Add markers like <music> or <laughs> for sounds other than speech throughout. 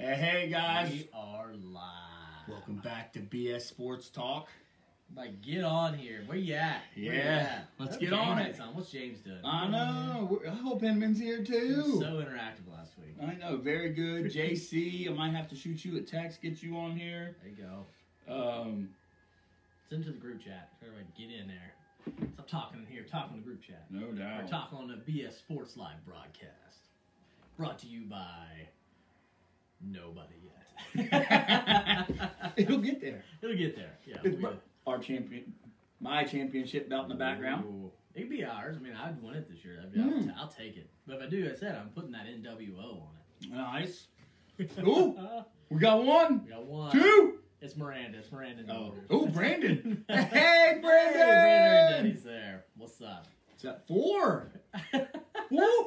Hey, hey guys. We are live. Welcome back to BS Sports Talk. Like, get on here. Where you at? Where you Yeah, at? let's get on it. is What's James doing? I know. We're- I hope Inman's here He too. was so interactive last week. I know. Very good. <laughs> JC, I might have to shoot you a text, get you on here. There you go. Um, Send to the group chat. Everybody get in there. Stop talking in here. Talk on the group chat. no doubt. Or doubt. talk on the BS Sports Live broadcast. Brought to you by nobody yet. <laughs> <laughs> It'll get there. It'll get there. Yeah. It's my- Our champion, my championship belt in the background. Ooh. It'd be ours. I mean, I'd win it this year. I'd be, Mm. I'll, I'll take it. But if I do, I said I'm putting that NWO on it. Nice. <laughs> Ooh. We got one, we got one. two. It's Miranda. It's Miranda. Oh, Newberg. oh, Brandon. hey, Hey, Brandon. Brandon Daddy's there. What's up? Is that four?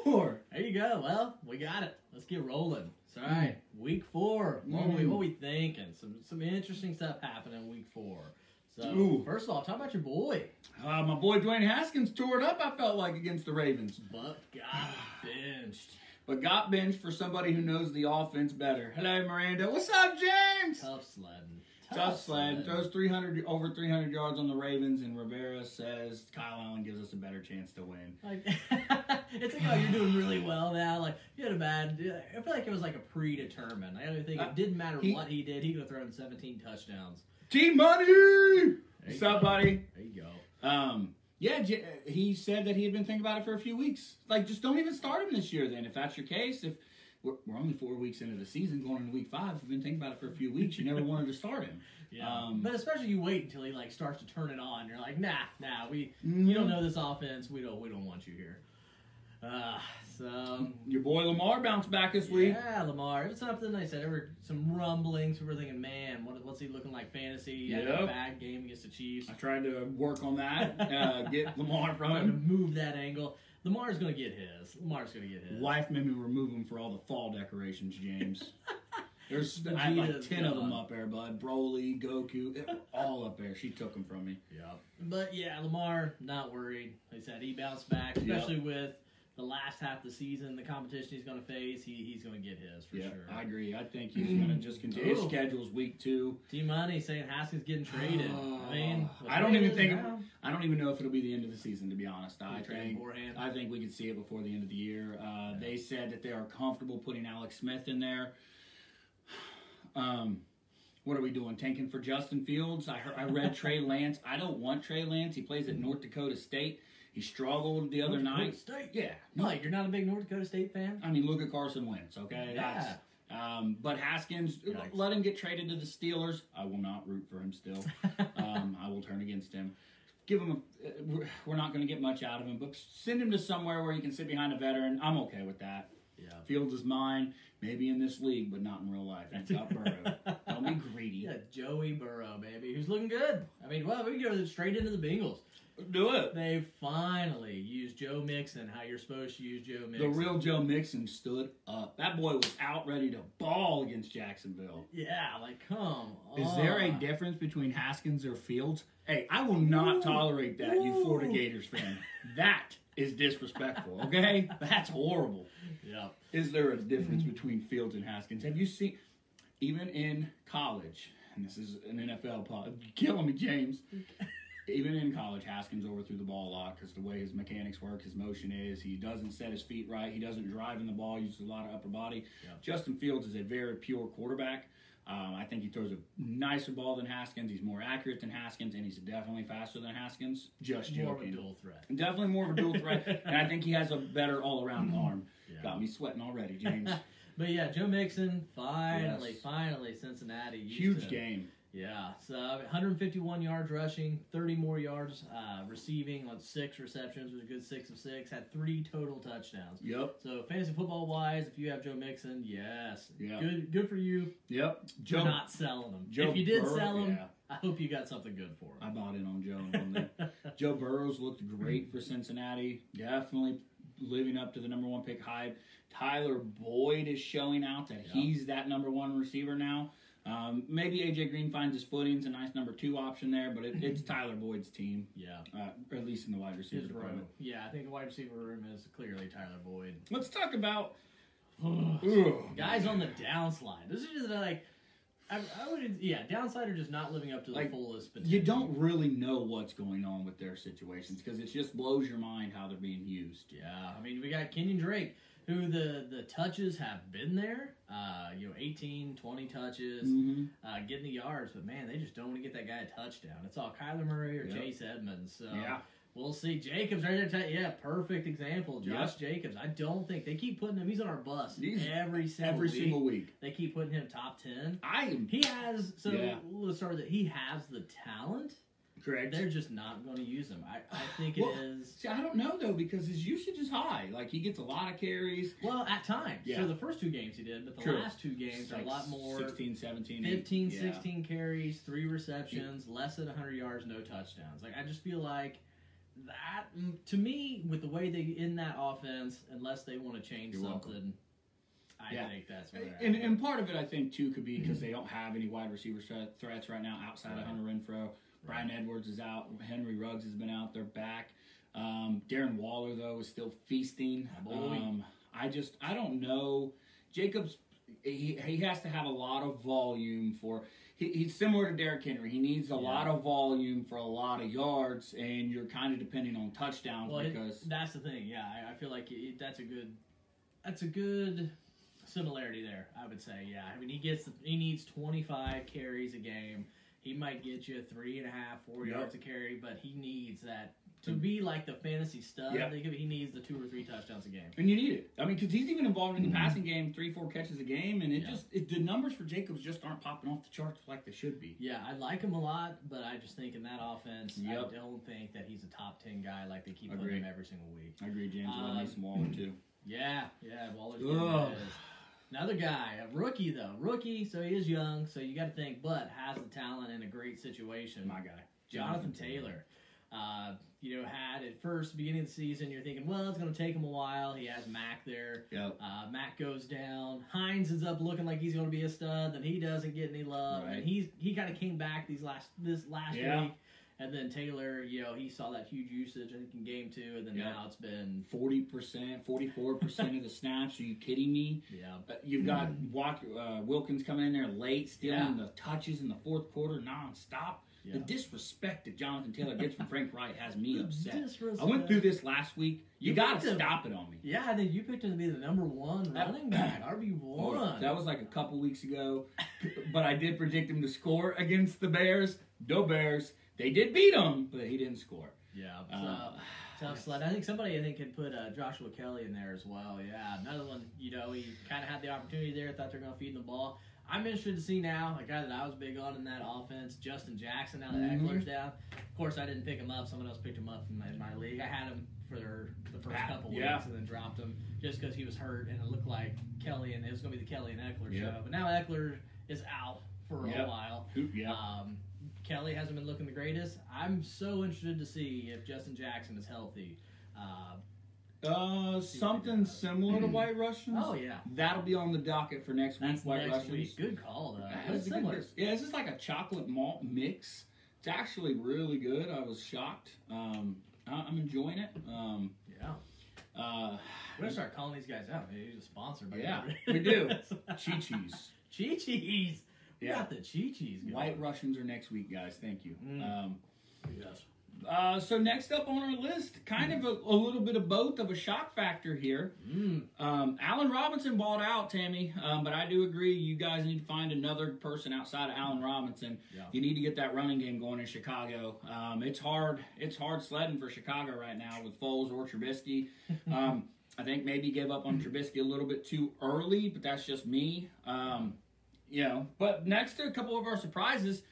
Four. there you go. Well, we got it. Let's get rolling. It's all right. Week four. What, we, Mm. what we thinking? Some some interesting stuff happening week four. So Ooh. first of all, talk about your boy. Uh, my boy Dwayne Haskins tore it up. I felt like against the Ravens, but got <sighs> benched. but got benched for somebody who knows the offense better. Hello, Miranda. What's up, James? Tough sledding. Tough sled. Throws 300 over 300 yards on the Ravens, and Rivera says Kyle Allen gives us a better chance to win. Like, <laughs> it's like, oh, you're doing really well now. Like, you had a bad. I feel like it was like a predetermined. I don't think Uh, it didn't matter he- what he did. He could have thrown 17 touchdowns. Team Money. What's up, go. buddy? There you go. Um, yeah, he said that he had been thinking about it for a few weeks. Like, just don't even start him this year. Then, if that's your case, if we're, we're only four weeks into the season, going into week five, you've been thinking about it for a few weeks. You never wanted to start him. <laughs> Yeah. Um, but especially you wait until he like starts to turn it on. You're like, nah, nah, we Mhm. you don't know this offense. We don't we don't want you here. Uh, so Your boy Lamar bounced back this week. yeah, Lamar. It was something I said. There were some rumblings. We were thinking, man, what, what's he looking like fantasy? He a bad game against the Chiefs. I tried to work on that, uh, get Lamar <laughs> from Trying to him. move that angle. Lamar's gonna get his. Lamar's gonna get his. Wife made me remove them for all the fall decorations, James. <laughs> There's I had like ten of them up there, bud. Broly, Goku, it- all up there. She took them from me. Yep. But yeah, Lamar, not worried. Like I said, he bounced back, especially with the last half of the season, the competition he's going to face. He, he's going to get his for yeah, sure. I agree. I think he's gonna just continue. His Ooh. schedule's week two. T Money saying Haskins getting traded. I mean, I don't even think now, I don't even know if it'll be the end of the season. To be honest, I think beforehand. I think we could see it before the end of the year. Uh, They said that they are comfortable putting Alex Smith in there. <sighs> Um, what are we doing? Tanking for Justin Fields? I heard, I read <laughs> Trey Lance. I don't want Trey Lance. He plays at North Dakota State. He struggled the other North Dakota night. State. Yeah, Mike, you're not a big North Dakota State fan? I mean, look at Carson Wentz. Okay, that's. Um, but Haskins, Yikes. let him get traded to the Steelers. I will not root for him still. <laughs> um, I will turn against him. Give him a. uh, we're- not going to get much out of him, but send him to somewhere where he can sit behind a veteran. I'm okay with that. yeah. Fields is mine, maybe in this league, but not in real life. He's Burrow. <laughs> Don't be greedy. Yeah, Joey Burrow, baby, who's looking good. I mean, well, we can go straight into the Bengals. Do it. They finally used Joe Mixon how you're supposed to use Joe Mixon. The real Joe Mixon stood up. That boy was out ready to ball against Jacksonville. Yeah, like, come on. Is there a difference between Haskins or Fields? Hey, I will not Ooh. tolerate that, you Florida Gators fan. That is disrespectful, okay? That's horrible. Yeah. Is there a difference between Fields and Haskins? Have you seen, even in college, and this is an NFL pod, killing me, James. Even in college, Haskins overthrew the ball a lot because the way his mechanics work, his motion is, he doesn't set his feet right, he doesn't drive in the ball, uses a lot of upper body. Yeah. Justin Fields is a very pure quarterback. Um, I think he throws a nicer ball than Haskins. He's more accurate than Haskins, and he's definitely faster than Haskins. Just More of a joking. dual threat. Definitely more of a dual threat, <laughs> and I think he has a better all-around arm. Yeah. Got me sweating already, James. <laughs> But yeah, Joe Mixon, finally, Yes. finally, Cincinnati. Huge to- game. Yeah, so 151 yards rushing, 30 more yards uh, receiving on six receptions, was a good six of six. Had three total touchdowns. Yep, So fantasy football wise, if you have Joe Mixon, yes, Yeah. good, good for you. yep. Joe, not selling him. Joe if you did Burrow, sell him, yeah. I hope you got something good for I bought in on Joe. on. <laughs> Joe Burrows looked great for Cincinnati. Definitely living up to the number one pick hype. Tyler Boyd is showing out that Yeah. he's that number one receiver now. Um, maybe AJ Green finds his footing. It's a nice number two option there, but it, it's <clears throat> Tyler Boyd's team, Yeah, uh, or at least in the wide receiver department. Yeah, I think the wide receiver room is clearly Tyler Boyd. Let's talk about <sighs> Guys on the downslide. This is just like, I, I would, yeah, downside are just not living up to the Like, fullest potential. You don't really know what's going on with their situations because it just blows your mind how they're being used. Yeah, I mean, we got Kenyan Drake, who the the touches have been there. Uh, you know, 18, 20 touches, Mhm. uh, getting the yards, but man, they just don't want to get that guy a touchdown. It's all Kyler Murray or Yep. Chase Edmonds. So Yeah. we'll see. Jacobs right there. Yeah, perfect example. Josh Jacobs. I don't think they keep putting him. He's on our bus He's- every single Every week. single week. They keep putting him top ten. I am He has so Yeah. let's start with it. He has the talent. Correct. They're just not going to use him. I, I think it Well, is. See, I don't know though because his usage is high. Like he gets a lot of carries. Well, at times. Yeah. So the first two games he did, but the True. last two games are a lot more. 16, 17, 15, yeah. 16 carries, three receptions, less than 100 yards, no touchdowns. Like I just feel like that mm, to me with the way they in that offense, unless they want to change You're welcome. something, I Yeah. think that's where And, and part of it, I think, too, could be because <clears throat> they don't have any wide receiver threats right now outside of Hunter Renfrow. Bryan Edwards is out. Henry Ruggs has been out. They're back. Um, Darren Waller, though, is still feasting. Um, I just, I don't know. Jacobs, he, he has to have a lot of volume for. He, he's similar to Derrick Henry. He needs a Yeah. lot of volume for a lot of yards, and you're kind of depending on touchdowns Well, it- because. that's the thing. Yeah, I, I feel like it, that's a good, that's a good similarity there. I would say. Yeah, I mean he gets he needs 25 carries a game. He might get you a three and a half, four Yep. yards a carry, but he needs that to be like the fantasy stud. Yep. He needs the two or three touchdowns a game. And you need it. I mean, because he's even involved in the passing game, three, four catches a game, and it Mm-hmm. Yeah. just it, the numbers for Jacobs just aren't popping off the charts like they should be. Yeah, I like him a lot, but I just think in that offense, Yep. I don't think that he's a top ten guy like they keep putting him every single week. I agree, James. I love Um, Waller too. Yeah, yeah, Waller's Ugh. getting what it is. Another guy, a rookie though, rookie, so he is young, so you got to think, but has the talent in a great situation. My guy, Jonathan Taylor. Uh, you know, had at first beginning of the season, you're thinking, well, it's going to take him a while. He has Mack there. Yep. Uh, Mack goes down. Hines ends up looking like he's going to be a stud. Then he doesn't get any love. Right. And he's he kind of came back these last this last Yeah. week. And then Taylor, you know, he saw that huge usage I think in game two, and then Yeah. now it's been Forty percent, forty-four percent of the snaps. Are you kidding me? yeah. Uh, You've got Walk, uh, Wilkins coming in there late, stealing Yeah. the touches in the fourth quarter nonstop. The disrespect that Jonathan Taylor gets from Frank Reich has me <laughs> upset. I went through this last week. You, You got to stop it on me. Yeah, I think you picked him to be the number one That- running <clears throat> back, RB one. That was like a couple weeks ago, but I did predict him to score against the Bears. No Bears. They did beat him, but he didn't score. yeah, so, Uh, tough sled. I think somebody I think could put uh, Joshua Kelley in there as well. Yeah, another one. You know, he kind of had the opportunity there. Thought they're going to feed him the ball. I'm interested to see now a guy that I was big on in that offense, Justin Jackson. Now that Mhm. Ekeler's down, of course I didn't pick him up. Someone else picked him up in my, in my league. I had him for the first couple yeah. weeks and then dropped him just because he was hurt and it looked like Kelley and it was going to be the Kelley and Ekeler Yep. show. But now Ekeler is out for Yep. a while. Who- Yeah. Um, Kelley hasn't been looking the greatest. I'm so interested to see if Justin Jackson is healthy. Uh, Uh, something similar to White Russians. oh yeah, That'll be on the docket for next week. that's White next Russians. week. Good call though. Yeah, it's it's good Yeah, this is like a chocolate malt mix. It's actually really good. I was shocked. Um, I- I'm enjoying it. Um, Yeah, uh, we're gonna start calling these guys out. Maybe he's a sponsor. By Yeah, we do. <laughs> Chi Chi's. Chi Chi's. We Yeah. got the Chi Chi's. going. White Russians are next week, guys. Thank you. Mm. Um, Yes. uh, so next up on our list, kind of a, a little bit of both of a shock factor here. Mm. Um, Allen Robinson bought out Tammy, um, but I do agree you guys need to find another person outside of Allen Robinson. Yeah. You need to get that running game going in Chicago. Um, it's hard. It's hard sledding for Chicago right now with Foles or Trubisky. <laughs> Um, I think maybe give up on Trubisky a little bit too early, but that's just me. Um, you know. But next to a couple of our surprises,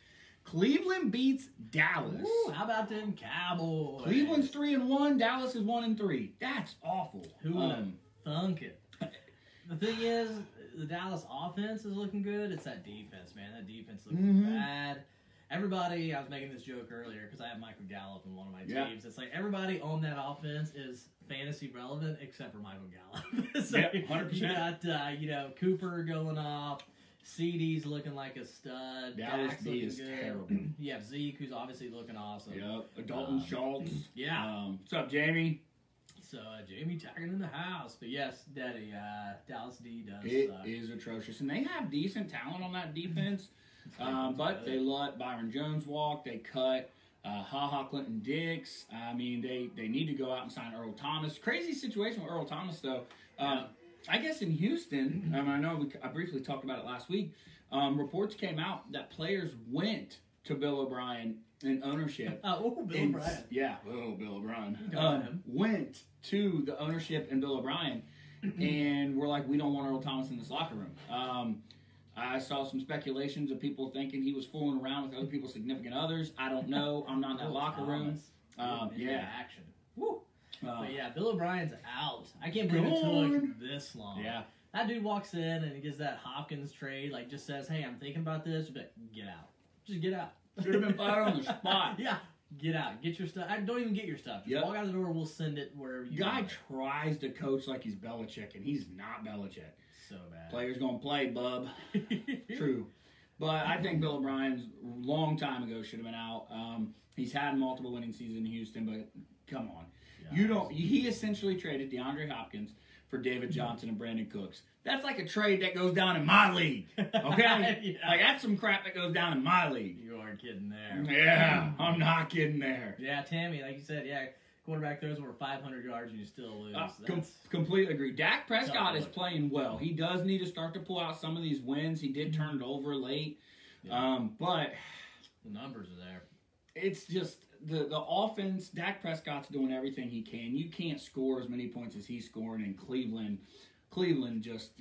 Cleveland beats Dallas. Ooh, how about them Cowboys? Cleveland's three and one. Dallas is one and three. That's awful. Who would Um, thunk it? The thing is, the Dallas offense is looking good. It's that defense, man. That defense looking Mhm. bad. Everybody, I was making this joke earlier because I have Michael Gallup in one of my Yeah. teams. It's like everybody on that offense is fantasy relevant except for Michael Gallup. <laughs> so Yeah, 100%. You got uh, you know Cooper going off. CD's looking like a stud. Dallas Dak's D is good. terrible. You have Zeke, who's obviously looking awesome. Yep. Dalton Um, Schultz. Yeah. Um, what's up, Jamie? So uh, Jamie tagging in the house, but yes, Daddy, uh, Dallas D does. It suck. is atrocious, and they have decent talent on that <laughs> defense. Um, but they let Byron Jones walk. They cut uh, Ha Ha Clinton Dix. I mean, they, they need to go out and sign Earl Thomas. Crazy situation with Earl Thomas, though. Um, I guess in Houston, I, I know we, I briefly talked about it last week. Um, reports came out that players went to Bill O'Brien in ownership. Uh, <laughs> oh, Bill and- O'Brien. Yeah, oh, Bill O'Brien. Um, went to the ownership and Bill O'Brien, <clears throat> and we're like, we don't want Earl Thomas in this locker room. Um, I saw some speculations of people thinking he was fooling around with other people's significant others. I don't know. I'm not in that locker room. Um, yeah. Action. Woo. Uh, But yeah, Bill O'Brien's out. I can't believe it took this long. yeah. That dude walks in and he gets that Hopkins trade, like just says, "Hey, I'm thinking about this." Like, get out. Just get out. Should have been fired on the spot. <laughs> yeah, get out. Get your stuff. I don't even get your stuff. Just Yep. walk out the door. We'll send it wherever you. Guy tries to coach like he's Belichick, and he's not Belichick. so bad. Players gonna play, bub. <laughs> True. But I think Bill O'Brien's long time ago should have been out. Um, he's had multiple winning seasons in Houston, but come on. You don't. He essentially traded DeAndre Hopkins for David Johnson and Brandin Cooks. That's like a trade that goes down in my league. <laughs> Okay, Yeah. like that's some crap that goes down in my league. You are kidding there. Yeah, I'm not kidding there. Yeah, Tammy, like you said, yeah, quarterback throws over 500 yards and you still lose. Uh, com- completely agree. Dak Prescott is playing well. He does need to start to pull out some of these wins. He did turn it over late, Yeah. um, but the numbers are there. it's just the the offense. Dak Prescott's doing everything he can. You can't score as many points as he's scoring, and Cleveland, Cleveland just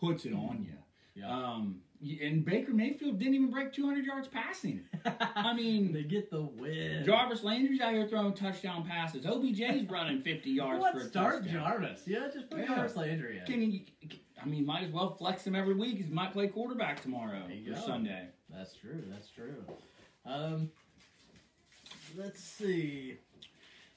puts it on you. Yeah. Um, and Baker Mayfield didn't even break 200 yards passing. <laughs> I mean, they get the win. Jarvis Landry's out here throwing touchdown passes. OBJ's <laughs> running 50 yards what for a start touchdown. Jarvis? Yeah, just put Yeah. Jarvis Landry in. Can you, I mean, might as well flex him every week. He might play quarterback tomorrow or go. Sunday. That's true. That's true. Um, let's see.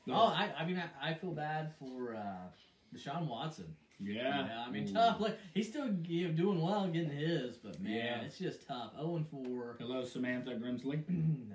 No. Oh, I, I mean, I, I feel bad for uh, Deshaun Watson. Yeah. Yeah, I mean, Ooh. tough. Like he's still you know, doing well, getting his, but man, Yeah. it's just tough. Zero and four. <clears throat> Hello, Samantha Grimsley.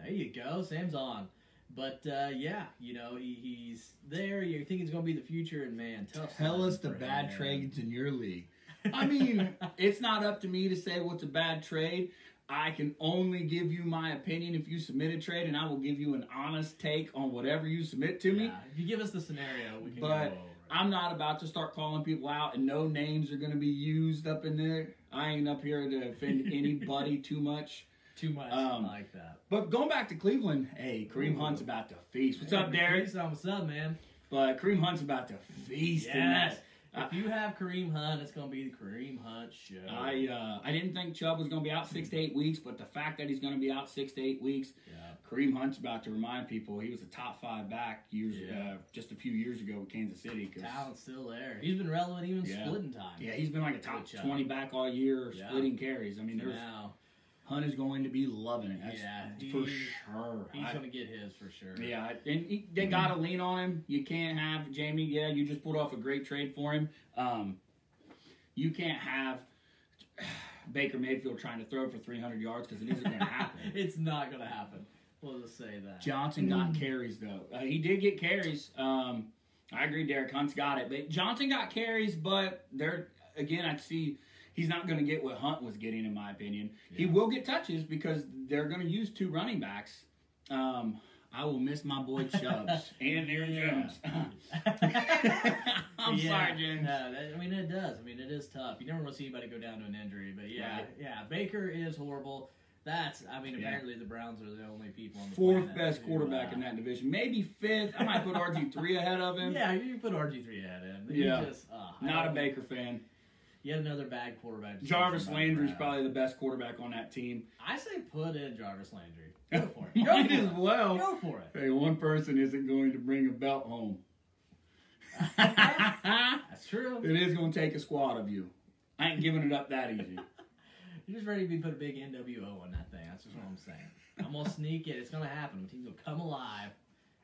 there you go. Sam's on. But uh, yeah, you know he, he's there. You think he's going to be the future, and man, tough. Tell us the bad him. trades in your league. I mean, <laughs> it's not up to me to say what's a bad trade. I can only give you my opinion if you submit a trade, and I will give you an honest take on whatever you submit to me. Yeah, if you give us the scenario, we can But. I'm not about to start calling people out, and no names are going to be used up in there. I ain't up here to offend <laughs> anybody too much. too much um, like that. But going back to Cleveland, hey, Kareem Ooh. Hunt's about to feast. What's up, Derek? What's up, man? But Kareem Hunt's about to feast in that. If you have Kareem Hunt, it's going to be the Kareem Hunt show. I uh, I didn't think Chubb was going to be out six to eight weeks, but the fact that he's going to be out six to eight weeks, yeah. Kareem Hunt's about to remind people he was a top five back years Yeah. uh, just a few years ago with Kansas City. 'cause- Talent's still there. He's been relevant even Yeah. splitting time. yeah, he's been like a top twenty back all year, splitting carries. I mean, there's now Hunt is going to be loving it. That's Yeah, for sure. he's I- going to get his for sure. Yeah, and he, they got to lean on him. You can't have Jamie. Yeah, you just pulled off a great trade for him. Um, you can't have <sighs> Baker Mayfield trying to throw for 300 yards because it isn't going <laughs> to happen. it's not going to happen. We'll just say that. Johnson got carries though. Uh, he did get carries. Um, I agree. Derek Hunt's got it, but Johnson got carries. But they're again, I see he's not going to get what Hunt was getting, in my opinion. He will get touches because they're going to use two running backs. Um, I will miss my boy <laughs> Chubbs and Aaron Jones. <laughs> <laughs> I'm Yeah, sorry, James. no, that- I mean, it does. I mean, it is tough. You never want to see anybody go down to an injury, but yeah, Right. yeah. Baker is horrible. That's. I mean, Yeah. apparently the Browns are the only people on the Fourth best quarterback uh, in that division, maybe fifth. I might put RG three ahead of him. Yeah, you put RG three ahead of him. Yeah. just, uh, Not a Baker fan. Yet another bad quarterback. Jarvis Landry's probably the best quarterback on that team. I say put in Jarvis Landry. <laughs> Go for it. Go Might for as it. well. Go for it. Hey, one person isn't going to bring a belt home. <laughs> That's true. it is going to take a squad of you. I ain't giving it up that easy. <laughs> You're just ready to be put a big NWO on that thing. That's just what I'm saying. I'm gonna sneak it. It's gonna happen. The team's gonna come alive.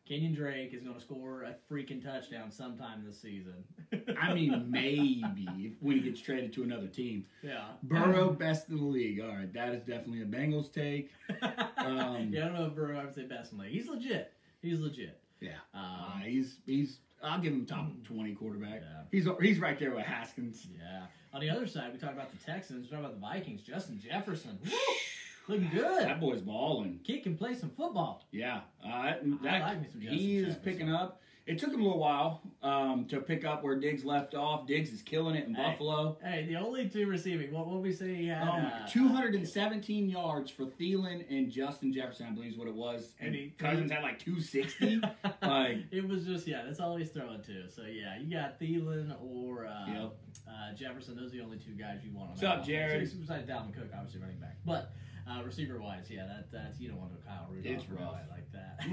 Kenyan Drake is gonna score a freaking touchdown sometime this season. <laughs> I mean, maybe when he gets traded to another team. yeah. Burrow, best in the league. All right, that is definitely a Bengals take. <laughs> Um, yeah, I don't know if Burrow. I would say best in the league. He's legit. He's legit. Yeah. Um, Uh, he's he's I'll give him top twenty quarterback. Yeah. He's he's right there with Haskins. Yeah. On the other side, we talk about the Texans. We talk about the Vikings. Justin Jefferson, Woo! Looking good. That boy's balling. Kid can play some football. Yeah, uh, that, like some Justin he is Jefferson. picking up. It took him a little while um, to pick up where Diggs left off. Diggs is killing it in Hey. Buffalo. Hey, the only two receiving. What what we say he had? Um, uh, 217 yards for Thielen and Justin Jefferson, I believe is what it was. And And he- Cousins had like 260. <laughs> like, it was just yeah, that's all he's throwing to. So yeah, you got Thielen or uh, Yep. uh, Jefferson. Those are the only two guys you want. on What's up. Jared? Besides Dalvin Cook, obviously running back, but uh, receiver wise, yeah, that that's you don't want to Kyle Rudolph It's rough. like that.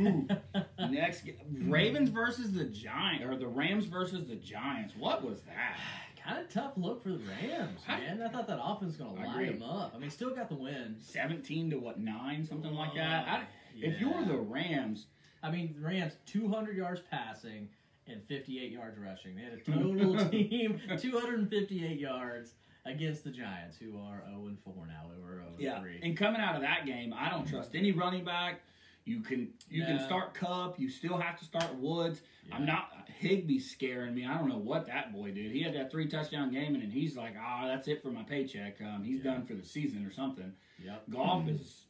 Ooh. <laughs> next, Ravens versus the Giants, or the Rams versus the Giants. What was that? <sighs> kind of tough look for the Rams, I- man. I thought that offense was gonna I light them up. I mean, still got the win. 17 to what, 9? Something like that? I, If you're the Rams, I mean, the Rams 200 yards passing and 58 yards rushing. They had a total <laughs> team 258 yards against the Giants, who are 0 and 4 now. They were 0 and Yeah, 3. and coming out of that game, I don't trust any running back. You can you can start Kupp. You still have to start Woods. I'm not Higbee's scaring me. I don't know what that boy did. He had that three touchdown game, and then he's like, ah, that's it for my paycheck. Um, he's Yeah. done for the season or something. Yep. Goff is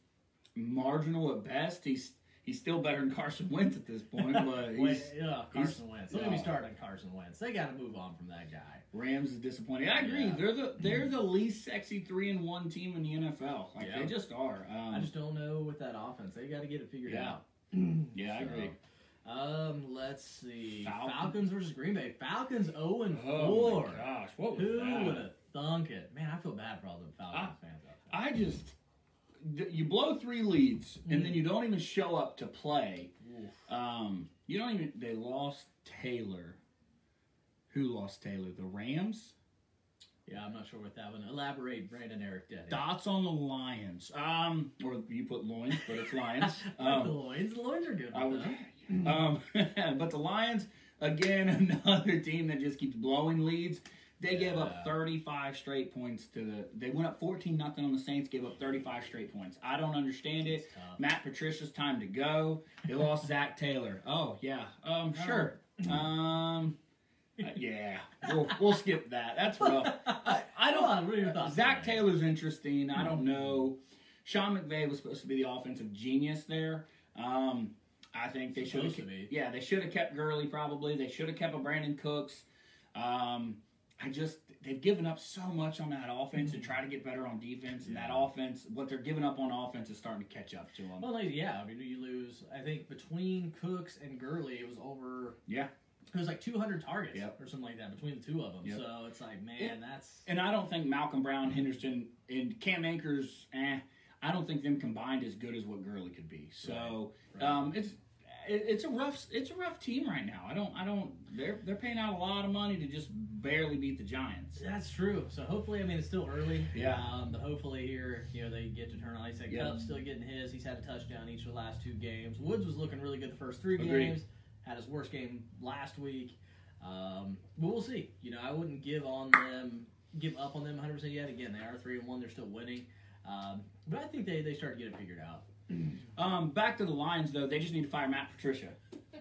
marginal at best. He's he's still better than Carson Wentz at this point, but <laughs> he's, yeah, Carson Wentz. Let no. me start on Carson Wentz. They got to move on from that guy. Rams is disappointing. I agree. Yeah. They're the they're the least sexy three and one team in the NFL. Like Yeah. they just are. Um, I just don't know with that offense. They got to get it figured Yeah. out. <clears throat> <clears throat> yeah, I agree. Um, let's see. Falcons. Falcons versus Green Bay. Falcons 0 and 4. Oh my gosh, what was Who that? would have thunk it? Man, I feel bad for all the Falcons fans out there. I just you blow three leads and then you don't even show up to play. Um, you don't even. They lost Taylor. Who lost Taylor? The Rams. Yeah, I'm not sure what that one. Elaborate, Brandon Eric did. Dots on the Lions. Um, or you put loins, but it's Lions. <laughs> the Um, Loins, the Loins are good. I would, <laughs> um, <laughs> but the Lions again, another team that just keeps blowing leads. They gave up 35 straight points to the. They went up 14 nothing on the Saints. Gave up 35 straight points. I don't understand it. Tough. Matt Patricia's time to go. They lost Zac Taylor. Oh yeah, um, sure. Um, uh, yeah, we'll, we'll skip that. That's rough. <laughs> I, I don't. on, what are your? Zac that? Taylor's interesting. I don't know. Sean McVay was supposed to be the offensive genius there. Um, I think they should have. Supposed to be. Yeah, they should have kept Gurley. Probably they should have kept a Brandin Cooks. Um, I just they've given up so much on that offense to try to get better on defense, and that offense, what they're giving up on offense, is starting to catch up to them. Well, like, yeah, I mean, you lose. I think between Cooks and Gurley, it was over. Yeah. It was like 200 targets Yep. or something like that between the two of them. Yep. So it's like, man, that's. And I don't think Malcolm Brown, Henderson, and Cam Akers, eh, I don't think them combined as good as what Gurley could be. So Right. um, it's it, it's a rough it's a rough team right now. I don't I don't they're they're paying out a lot of money to just barely beat the Giants. That's true. So hopefully, I mean, it's still early. Yeah. Um, but hopefully here, you know, they get to turn on. Like I said, Yeah. Kupp's still getting his. He's had a touchdown each of the last two games. Woods was looking really good the first three Agreed. games. Had his worst game last week. Um, but we'll see. You know, I wouldn't give on them, give up on them 100 percent yet. Again, they are three and one. They're still winning. Um, but I think they they start to get it figured out. <clears throat> Um, back to the Lions though, they just need to fire Matt Patricia.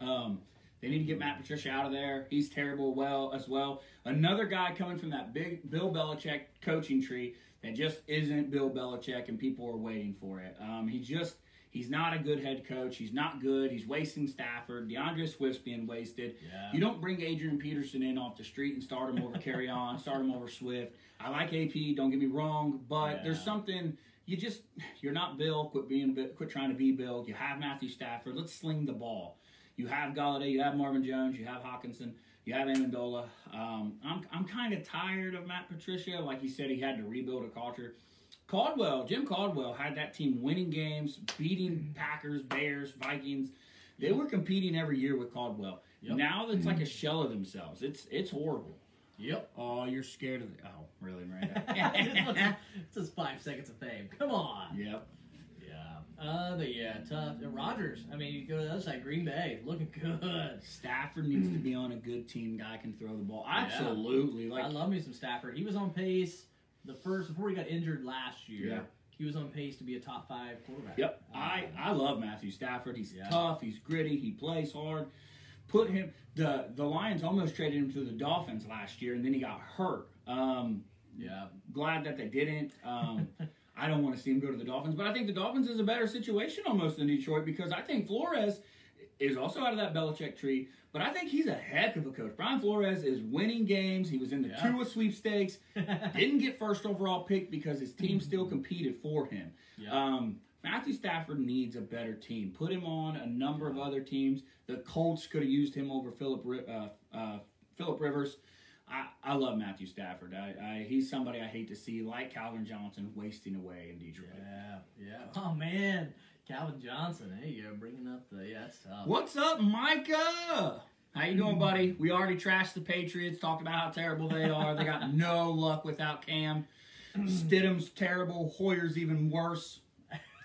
Um, they need to get Matt Patricia out of there. He's terrible well as well. Another guy coming from that big Bill Belichick coaching tree that just isn't Bill Belichick, and people are waiting for it. Um, he just he's not a good head coach. He's not good. He's wasting Stafford. DeAndre Swift's being wasted. Yeah. You don't bring Adrian Peterson in off the street and start him over <laughs> Kerryon, start him over Swift. I like AP. Don't get me wrong, but there's something you just you're not Bill. Quit being quit trying to be Bill. You have Matthew Stafford. Let's sling the ball. You have Golladay. You have Marvin Jones. You have Hockenson. You have Amendola. Um, I'm I'm kind of tired of Matt Patricia. Like he said, he had to rebuild a culture. Caldwell, Jim Caldwell had that team winning games, beating Packers, Bears, Vikings. They were competing every year with Caldwell. Yep. Now it's like a shell of themselves. It's it's horrible. Yep. Oh, you're scared of the. Oh, really, Miranda? <laughs> <laughs> it's just five seconds of fame. Come on. yep. Uh, but yeah, tough. Uh, Rodgers. I mean, you go to the other side, Green Bay, looking <laughs> good. Stafford needs to be on a good team. Guy can throw the ball. Yeah. Absolutely. I love me some Stafford. He was on pace the first before he got injured last year. Yeah. He was on pace to be a top five quarterback. Yep, Um, I I love Matthew Stafford. He's Yeah. tough. He's gritty. He plays hard. put him. the The Lions almost traded him to the Dolphins last year, and then he got hurt. Um, Yeah. glad that they didn't. Um, <laughs> I don't want to see him go to the Dolphins, but I think the Dolphins is a better situation almost than Detroit because I think Flores is also out of that Belichick tree, but I think he's a heck of a coach. Brian Flores is winning games. He was in the Yeah. Tua sweepstakes, <laughs> didn't get first overall pick because his team still competed for him. Yeah. Um, Matthew Stafford needs a better team. Put him on a number of other teams. The Colts could have used him over Philip uh, uh, Philip Rivers. I, I love Matthew Stafford. I, I, he's somebody I hate to see, like Calvin Johnson, wasting away in Detroit. Yeah, yeah. Oh man, Calvin Johnson. There you go, bringing up the yeah, that's tough. What's up, Micah? How you doing, buddy? We already trashed the Patriots, talked about how terrible they are. They got no luck without Cam. <clears throat> Stidham's terrible. Hoyer's even worse.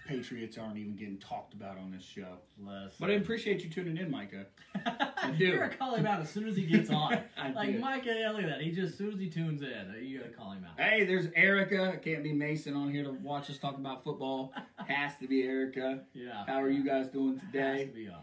Patriots aren't even getting talked about on this show. Listen. But I appreciate you tuning in, Micah. <laughs> I do. You're gonna call him out as soon as he gets on. <laughs> I like do. Mike, yeah, look at that. He just as soon as he tunes in, you gotta call him out. Hey, there's Erica. Can't be Mason on here to watch us talk about football. <laughs> Has to be Erica. Yeah. How are you guys doing Has today? to be on.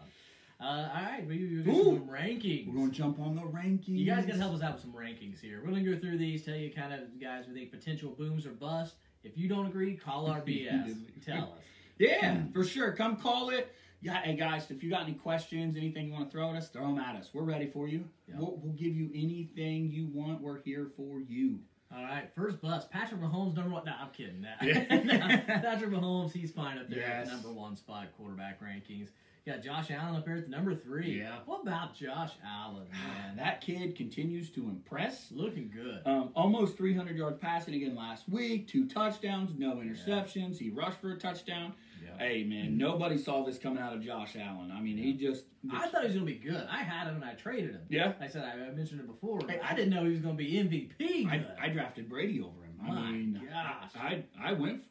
Uh, all right, we we got some rankings. We're gonna jump on the rankings. You guys gotta help us out with some rankings here. We're gonna go through these, tell you kind of guys we think potential booms or bust. If you don't agree, call our BS. tell us. Yeah, for sure. Come call it. Yeah, hey guys, if you got any questions, anything you want to throw at us, throw them at us. We're ready for you. Yeah. We'll, we'll give you anything you want. We're here for you. All right, first bust. Patrick Mahomes, number one. No, I'm kidding. Nah. Yeah. <laughs> Patrick Mahomes, he's fine up there Yes. the number one spot quarterback rankings. You got Josh Allen up here at the number three. Yeah. What about Josh Allen, man? That kid continues to impress. looking good. Um, almost 300 yards passing again last week, two touchdowns, no interceptions. He rushed for a touchdown. Yeah. Hey man, mm-hmm. nobody saw this coming out of Josh Allen. I mean, he just. I thought he was gonna be good. I had him and I traded him. Yeah. I said I, I mentioned it before. Hey, I didn't know he was gonna be MVP. I. I drafted Brady over him. I My mean, gosh. I, I I went.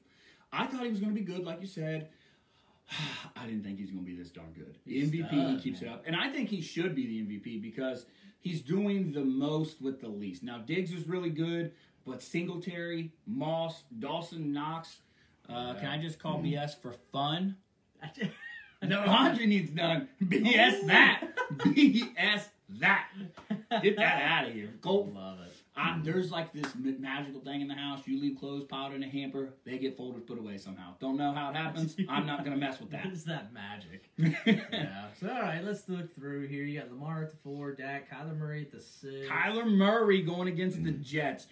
I thought he was going to be good, like you said. <sighs> I didn't think he's going to be this darn good. The He's MVP, stud, he keeps man. it up, and I think he should be the MVP because he's doing the most with the least. Now Diggs is really good, but Singletary, Moss, Dawson, Knox. Uh, Can I just call BS for fun? <laughs> No, laundry needs done. BS that. BS that. Get that <laughs> out of here. Colt Love it. I, there's like this magical thing in the house. You leave clothes piled in a hamper, they get folded, put away somehow. Don't know how it happens. <laughs> I'm not gonna mess with that. What is that magic? yeah. So all right, let's look through here. You got Lamar at the four, Dak, Kyler Murray at the six. Kyler Murray going against the Jets.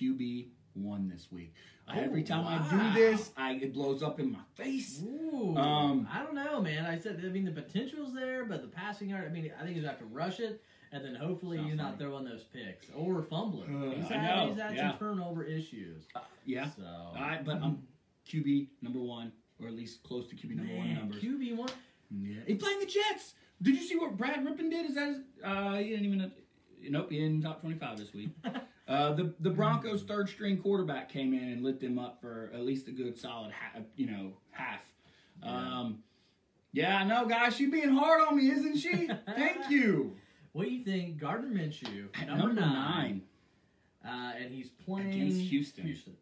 QB one this week. Every time I do this, I it blows up in my face. Ooh, Um, I don't know, man. I said, I mean, the potential's there, but the passing yard. I mean, I think he's have to rush it, and then hopefully he's not throwing those picks or fumbling. Uh, he's had, he's had yeah. some turnover issues. Yeah. So, I, but I'm QB number one, or at least close to QB number one man, numbers. QB one. Yeah. He's playing the Jets. Did you see what Brad Rypien did? Is that his, uh, he didn't even nope, he didn't top twenty five this week. <laughs> Uh, the the Broncos third string quarterback came in and lit them up for at least a good solid half, you know half. Um, yeah, I know, guys. She being hard on me, isn't she? Thank <laughs> you. What do you think, Gardner Minshew, At number, number nine, Uh, and he's playing Against Houston. Houston.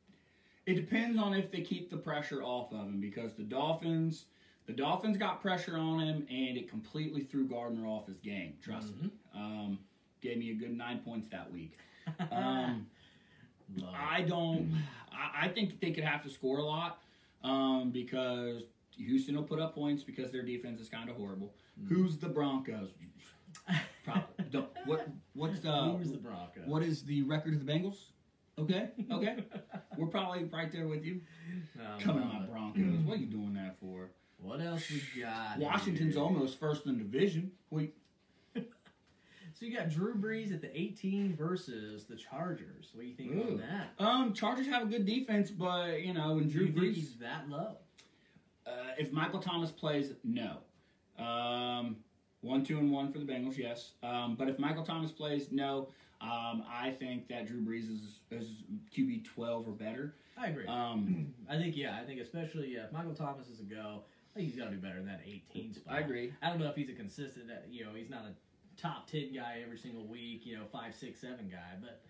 It depends on if they keep the pressure off of him because the Dolphins, the Dolphins got pressure on him and it completely threw Gardner off his game. Trust me. Um, gave me a good nine points that week. Um, I don't. I, I think they could have to score a lot um, because Houston will put up points because their defense is kind of horrible. Who's the Broncos? Probably. <laughs> what what's the Who's the Broncos? what is the record of the Bengals? Okay, okay, we're probably right there with you. Um, Come on, my. Broncos. What are you doing that for? What else we got? Washington's here? almost first in the division. We So you got Drew Brees at the 18 versus the Chargers. What do you think Ooh. on that? um Chargers have a good defense, but you know, when Drew you think Brees, he's that low? uh, if Michael Thomas plays, no. Um, one, two, and one for the Bengals, yes. Um, but if Michael Thomas plays, no. Um, I think that Drew Brees is, is QB twelve or better. I agree. Um, <clears throat> I think yeah. I think especially yeah, if Michael Thomas is a go, I think he's got to do better than that 18 spot. I agree. I don't know if he's a consistent. uh, You know, he's not a top 10 guy every single week. You know, five, six, seven guy. But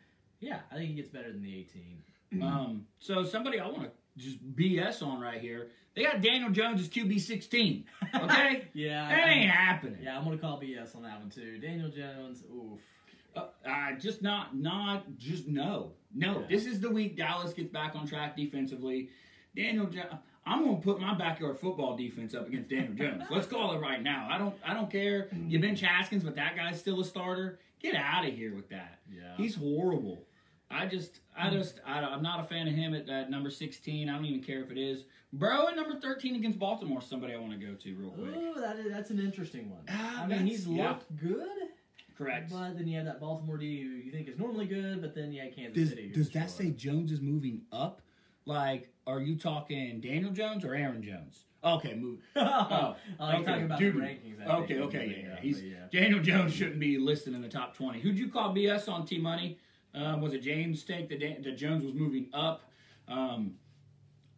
yeah, I think he gets better than the 18. <clears throat> Um, so somebody I want to just BS on right here. They got Daniel Jones as QB sixteen. Okay, <laughs> yeah, that I- ain't happening. Yeah, I'm gonna call BS on that one too. Daniel Jones, oof. Uh, uh, just not, not, just no, no. Yeah. This is the week Dallas gets back on track defensively. Daniel, jo- I'm gonna put my backyard football defense up against Daniel Jones. Let's call it right now. I don't, I don't care. You bench Haskins, but that guy's still a starter. Get out of here with that. Yeah. He's horrible. I just, I just, I, I'm not a fan of him at, at number 16. I don't even care if it is. Bro at number 13 against Baltimore, somebody I want to go to real quick. Ooh, that is, that's an interesting one. Ah, I mean, he's yeah. looked good, Correct. but then you have that Baltimore D who you think is normally good, but then yeah, had Kansas Does, City. does that say. Jones is moving up? Like, are you talking Daniel Jones or Aaron Jones? Okay, move. <laughs> oh, Oh, you're talking about dude. the rankings. I Okay, okay, yeah, yeah. up, He's yeah. Daniel Jones shouldn't be listed in the top twenty. Who'd you call BS on T Money? Um, was it James Stake that, Dan- that Jones was moving up? Um,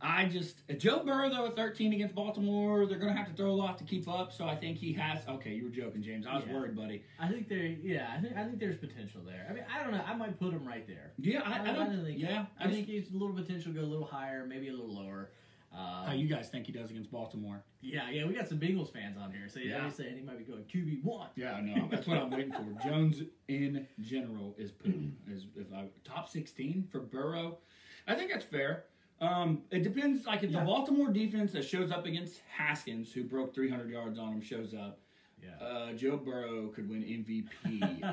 I just Joe Burrow though at thirteen against Baltimore, they're gonna have to throw a lot to keep up. So I think he has. Okay, you were joking, James. I was Yeah. worried, buddy. I think there, yeah, I think I think there's potential there. I mean, I don't know. I might put him right there. Yeah, I, I don't. think. yeah, I, I think he's a little potential go a little higher, maybe a little lower. Uh, How you guys think he does against Baltimore? yeah, yeah, we got some Bengals fans on here, so yeah, Yeah. they're saying he might be going QB one. Yeah, no, that's what I'm waiting for. <laughs> Jones in general is put is if I top 16 for Burrow. I think that's fair. Um, it depends. Like if Yeah. the Baltimore defense that shows up against Haskins, who broke 300 yards on him, shows up, Yeah. uh, Joe Burrow could win MVP. <laughs> uh,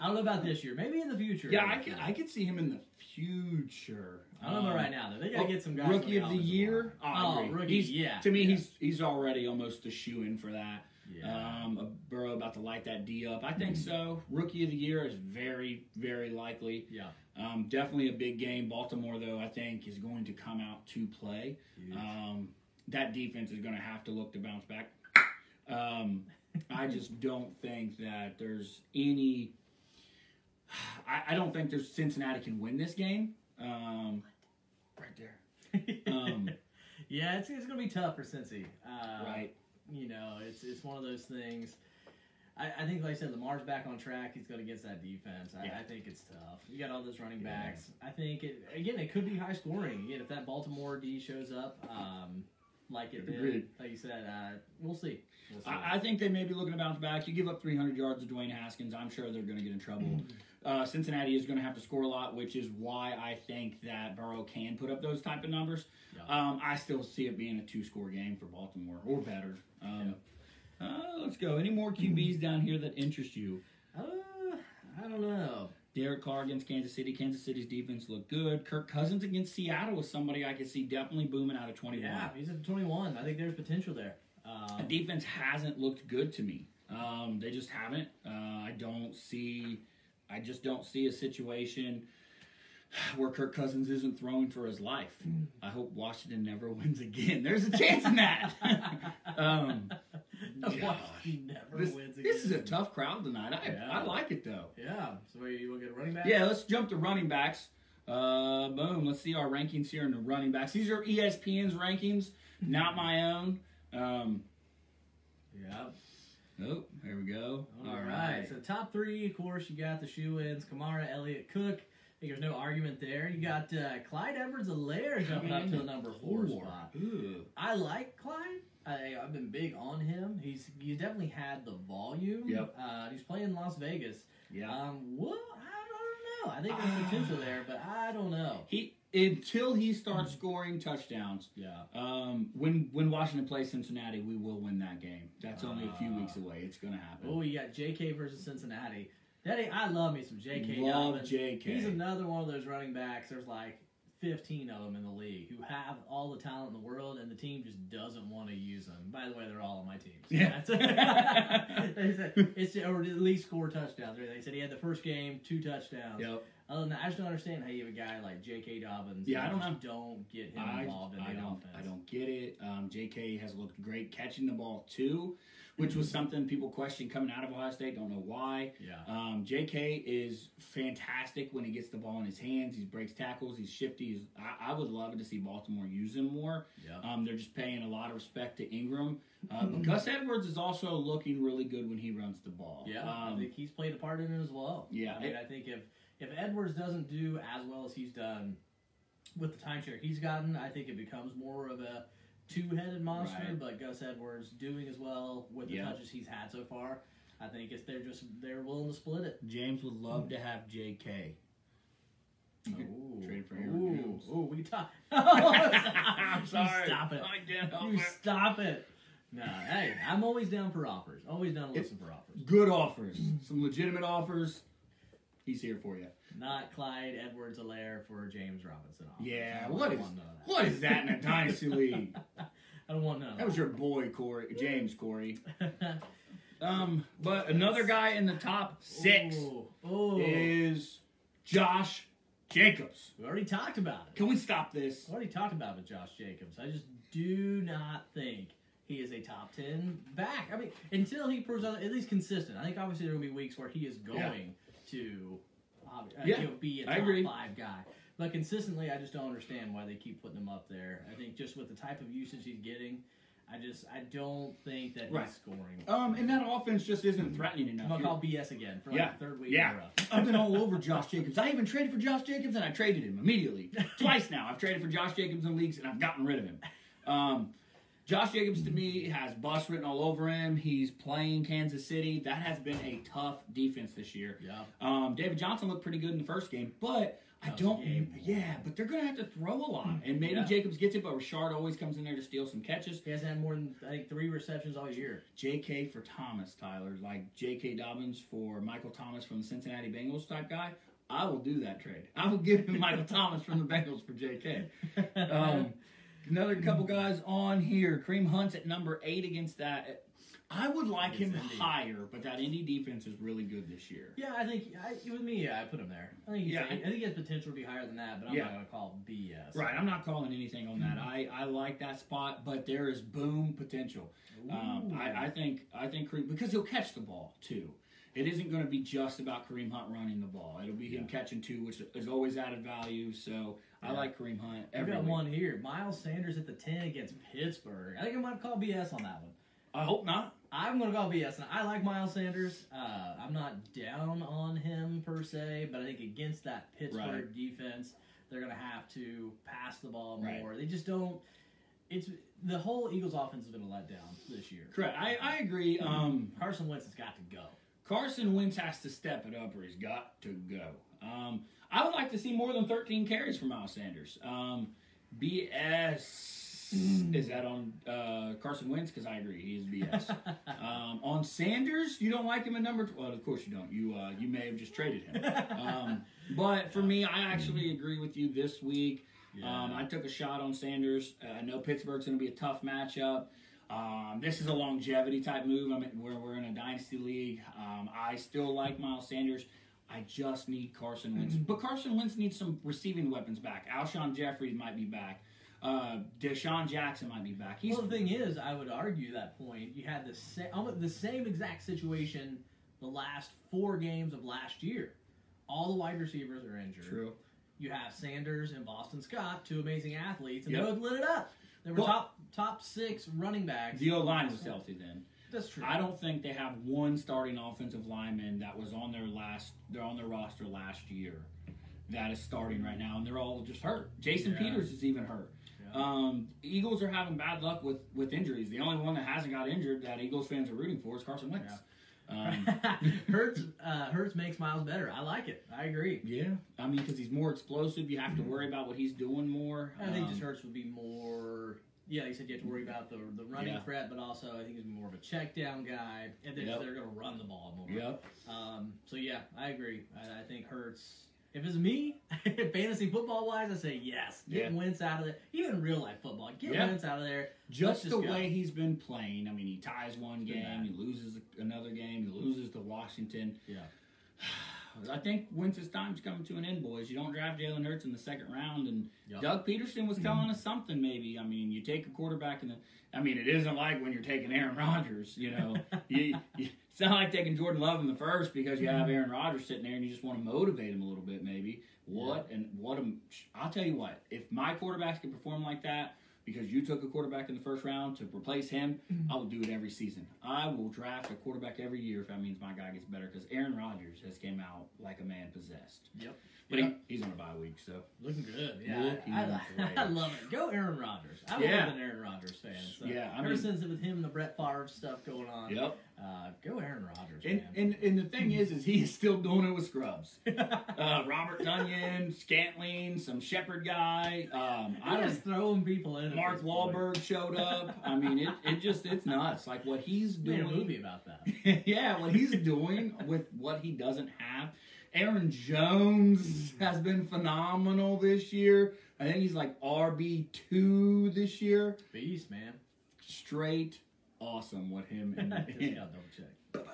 I don't know about this year. Maybe in the future. yeah, I could I could see him in the future. I don't know Um, right now though. They gotta get some guys. Rookie of the year. line. Oh, rookie. He's- yeah. To me, yeah. he's he's already almost a shoe in for that. Yeah. Um, Burrow about to light that D up. I think so. Rookie of the year is very, very likely. yeah. Um, definitely a big game. Baltimore, though, I think is going to come out to play. Um, that defense is going to have to look to bounce back. Um, I <laughs> just don't think that there's any. I, I don't think there's Cincinnati can win this game. Um, right there. Um, <laughs> yeah, it's, it's gonna be tough for Cincy. Uh, right. You know, it's it's one of those things. I, I think, like I said, Lamar's back on track. He's going against that defense. I, Yeah. I think it's tough. You got all those running Yeah. backs. I think it again. It could be high scoring. Again, if that Baltimore D shows up, um, like it did, like you said, uh, we'll see. We'll see. I, I think they may be looking to bounce back. You give up 300 yards to Dwayne Haskins, I'm sure they're going to get in trouble. Uh, Cincinnati is going to have to score a lot, which is why I think that Burrow can put up those type of numbers. Yeah. Um, I still see it being a two-score game for Baltimore or better. Um, uh, let's go. Any more QBs down here that interest you? Uh, I don't know. Derek Carr against Kansas City. Kansas City's defense looked good. Kirk Cousins against Seattle was somebody I could see definitely booming out of 21. Yeah, he's at 21. I think there's potential there. The Um, defense hasn't looked good to me. Um, they just haven't. Uh, I don't see. I just don't see a situation where Kirk Cousins isn't throwing for his life. I hope Washington never <laughs> wins again. There's a chance in that. <laughs> um, <laughs> gosh. never this, wins again. this is a tough crowd tonight. I, Yeah. I like it though. Yeah. So you want to get a running back? Yeah, let's jump to running backs. Uh, boom. Let's see our rankings here in the running backs. These are ESPN's rankings, not my own. Um, Yeah. oh, there we go. All right. So top three, of course, you got the shoe ins: Kamara, Elliott, Cook. I think there's no argument there. You got uh, Clyde Edwards-Helaire jumping up to the number four spot. Ugh. I like Clyde. I, I've been big on him. He's he definitely had the volume. Yep. Uh, he's playing in Las Vegas. Yeah. Um, well, I don't know. I think there's potential there, but I don't know. He until he starts scoring touchdowns. Yeah. Um, when when Washington plays Cincinnati, we will win that game. That's only a few Ah. weeks away. It's gonna happen. Oh, you got J.K. versus Cincinnati. That I love me some J.K. Love. J.K. He's another one of those running backs. There's like 15 of them in the league who have all the talent in the world, and the team just doesn't want to use them. By the way, they're all on my team. So Yeah. <laughs> they said it's or at least score touchdowns. They said he had the first game two touchdowns. Yep. Other than that, I just don't understand how you have a guy like J.K. Dobbins. Yeah, I don't just Don't get him I, involved in the I don't offense. I don't get it. Um, J.K. has looked great catching the ball too, which was something people questioned coming out of Ohio State. Don't know why. Yeah. Um, J.K. is fantastic when he gets the ball in his hands. He breaks tackles. He's shifty. He's, I, I would love to see Baltimore use him more. Yeah. Um, they're just paying a lot of respect to Ingram. Uh, but Gus Edwards is also looking really good when he runs the ball. Yeah, I Um, think he's played a part in it as well. Yeah. I mean, I think if if Edwards doesn't do as well as he's done with the timeshare he's gotten, I think it becomes more of a two-headed monster. Right. But Gus Edwards doing as well with the Yeah. touches he's had so far. I think it's they're just they're willing to split it. James would love to have J.K. You could Ooh. trade for Aaron Ooh. Jones. Ooh, we talk. I'm <laughs> <laughs> You sorry. Stop it. I can't help You it. stop it. No, hey, I'm always down for offers. Always down to It- listen for offers. Good offers, some legitimate offers. He's here for you. Not Clyde Edwards-Helaire for James Robinson. offers. Yeah, what is want none of that. what is that in a dynasty <laughs> league? I don't want none. That was your boy Corey James Corey. <laughs> Um, but another guy in the top six Ooh. Ooh. is Josh Jacobs. we already talked about it. Can we stop this? We already talked about it with Josh Jacobs. I just do not think he is a top ten back. I mean, until he proves at least consistent. I think obviously there will be weeks where he is going to uh, Yeah, you know, be a top five guy. But consistently, I just don't understand why they keep putting him up there. I think just with the type of usage he's getting, I just I don't think that Right. he's scoring. Um, and that offense just isn't threatening enough. I'm gonna call BS again for like Yeah. the third week Yeah. in a row. <laughs> I've been all over Josh Jacobs. I even traded for Josh Jacobs and I traded him immediately. <laughs> Twice now. I've traded for Josh Jacobs in leagues and I've gotten rid of him. Um, Josh Jacobs to me has bust written all over him. He's playing Kansas City. That has been a tough defense this year. Yeah. Um, David Johnson looked pretty good in the first game, but I That was a don't. Yeah, but they're gonna have to throw a lot, and maybe Yeah. Jacobs gets it, but Richard always comes in there to steal some catches. He hasn't had more than I think three receptions all year. J.K. for Thomas, Tyler, like J.K. Dobbins for Michael Thomas from the Cincinnati Bengals type guy. I will do that trade. I will give him Michael <laughs> Thomas from the Bengals for J.K. <laughs> Um, another couple guys on here. Kareem Hunt's at number eight against that. I would like him Indy. higher, but that Indy defense is really good this year. Yeah, I think I, with me, yeah, I put him there. I think he's, Yeah. I think he has potential to be higher than that, but I'm Yeah. not gonna call it BS. Right, I'm not calling anything on that. I, I like that spot, but there is boom potential. Um, I, I think I think Kareem because he'll catch the ball too. It isn't going to be just about Kareem Hunt running the ball. It'll be him catching two, which is always added value. So I like Kareem Hunt. Every got week. one here. Miles Sanders at the ten against Pittsburgh. I think I might call BS on that one. I hope not. I'm gonna call BS. I like Miles Sanders. Uh, I'm not down on him per se, but I think against that Pittsburgh Right. defense, they're gonna have to pass the ball Right. more. They just don't. It's the whole Eagles offense has been a letdown this year. Correct. I, I agree. Um, Carson Wentz has got to go. Carson Wentz has to step it up, or he's got to go. Um, I would like to see more than 13 carries from Miles Sanders. Um, BS is that on uh, Carson Wentz? Because I agree, he is BS. <laughs> um, on Sanders, you don't like him at number. Tw- well, of course you don't. You uh, you may have just traded him. Um, but for me, I actually agree with you this week. Um, I took a shot on Sanders. Uh, I know Pittsburgh's going to be a tough matchup. Um, this is a longevity type move. I mean, where we're in a dynasty league. Um, I still like Miles Sanders. I just need Carson Wentz, but Carson Wentz needs some receiving weapons back. Alshon Jeffries might be back. Uh, DeSean Jackson might be back. He's well, the thing is, I would argue that point. You had the same, almost the same exact situation the last four games of last year. All the wide receivers are injured. true. You have Sanders and Boston Scott, two amazing athletes, and Yep. they both lit it up. They were Well- top top six running backs. The O line was healthy then. That's true. I don't think they have one starting offensive lineman that was on their last. They're on their roster last year. That is starting right now, and they're all just hurt. Jason Yeah. Peters is even hurt. Yeah. Um, Eagles are having bad luck with with injuries. The only one that hasn't got injured that Eagles fans are rooting for is Carson Wentz. Um, <laughs> Hurts uh, Hurts makes Miles better. I like it. I agree. yeah, I mean because he's more explosive. You have to worry about what he's doing more. I think Um, just Hurts would be more. Yeah, you said you have to worry about the the running Yeah. threat, but also I think he's more of a check down guy, and they're, Yep. they're going to run the ball more. Yep. Um, so yeah, I agree. I, I think Hurts. If it's me, <laughs> fantasy football wise, I say yes. Get Yeah. Wentz out of there. Even real life football, get Yeah. Wentz out of there. Just Let's the go. way he's been playing. I mean, he ties one game, he loses another game, he loses to Washington. Yeah. <sighs> <sighs> I think Wentz's time's coming to an end, boys. You don't draft Jalen Hurts in the second round, and Yep. Doug Pederson was mm-hmm. telling us something. Maybe I mean, you take a quarterback, and I mean, it isn't like when you're taking Aaron Rodgers. You know, <laughs> you, you, it's not like taking Jordan Love in the first because you have mm-hmm. Aaron Rodgers sitting there and you just want to motivate him a little bit, maybe. What and what? A, I'll tell you what. If my quarterbacks can perform like that, because you took a quarterback in the first round to replace him, mm-hmm. I will do it every season. I will draft a quarterback every year if that means my guy gets better. Because Aaron Rodgers has came out like a man possessed. Yep. But Yeah. he, he's on a bye week, so Looking good. Yeah. Looking I. I, I love it. Go Aaron Rodgers. I'm Yeah. an Aaron Rodgers fan. So Yeah, I ever mean- since with him and the Brett Favre stuff going on, yep. uh, go Aaron Rodgers, And, man. and and the thing is, is he is still doing it with scrubs. <laughs> Uh, Robert Tonyan, Scantling, some Shepherd guy. Um, I I don't. just throwing people in. at Mark this point. Wahlberg showed up. I mean, it, it just it's nuts. Like what he's Made a doing. movie about that. <laughs> yeah, what he's doing with what he doesn't have. Aaron Jones has been phenomenal this year. I think he's like RB two this year. Beast, man. Straight awesome with him. <laughs> just And, gotta double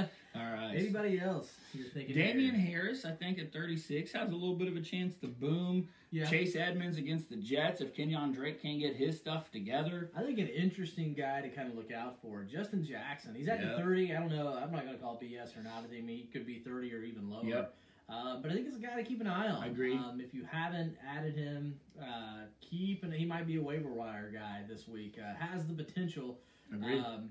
check. <laughs> all right. Anybody else you're thinking? Damien? Harris, I think at 36, has a little bit of a chance to boom. Yeah. Chase Edmonds against the Jets. If Kenyan Drake can't get his stuff together, I think an interesting guy to kind of look out for. Justin Jackson. He's at the 30. I don't know. I'm not going to call it BS or not. I think he could be 30 or even lower. Yep. Uh, but I think it's a guy to keep an eye on. I agree. Um, if you haven't added him, uh, keep and he might be a waiver wire guy this week. Uh, has the potential. Agreed. Um,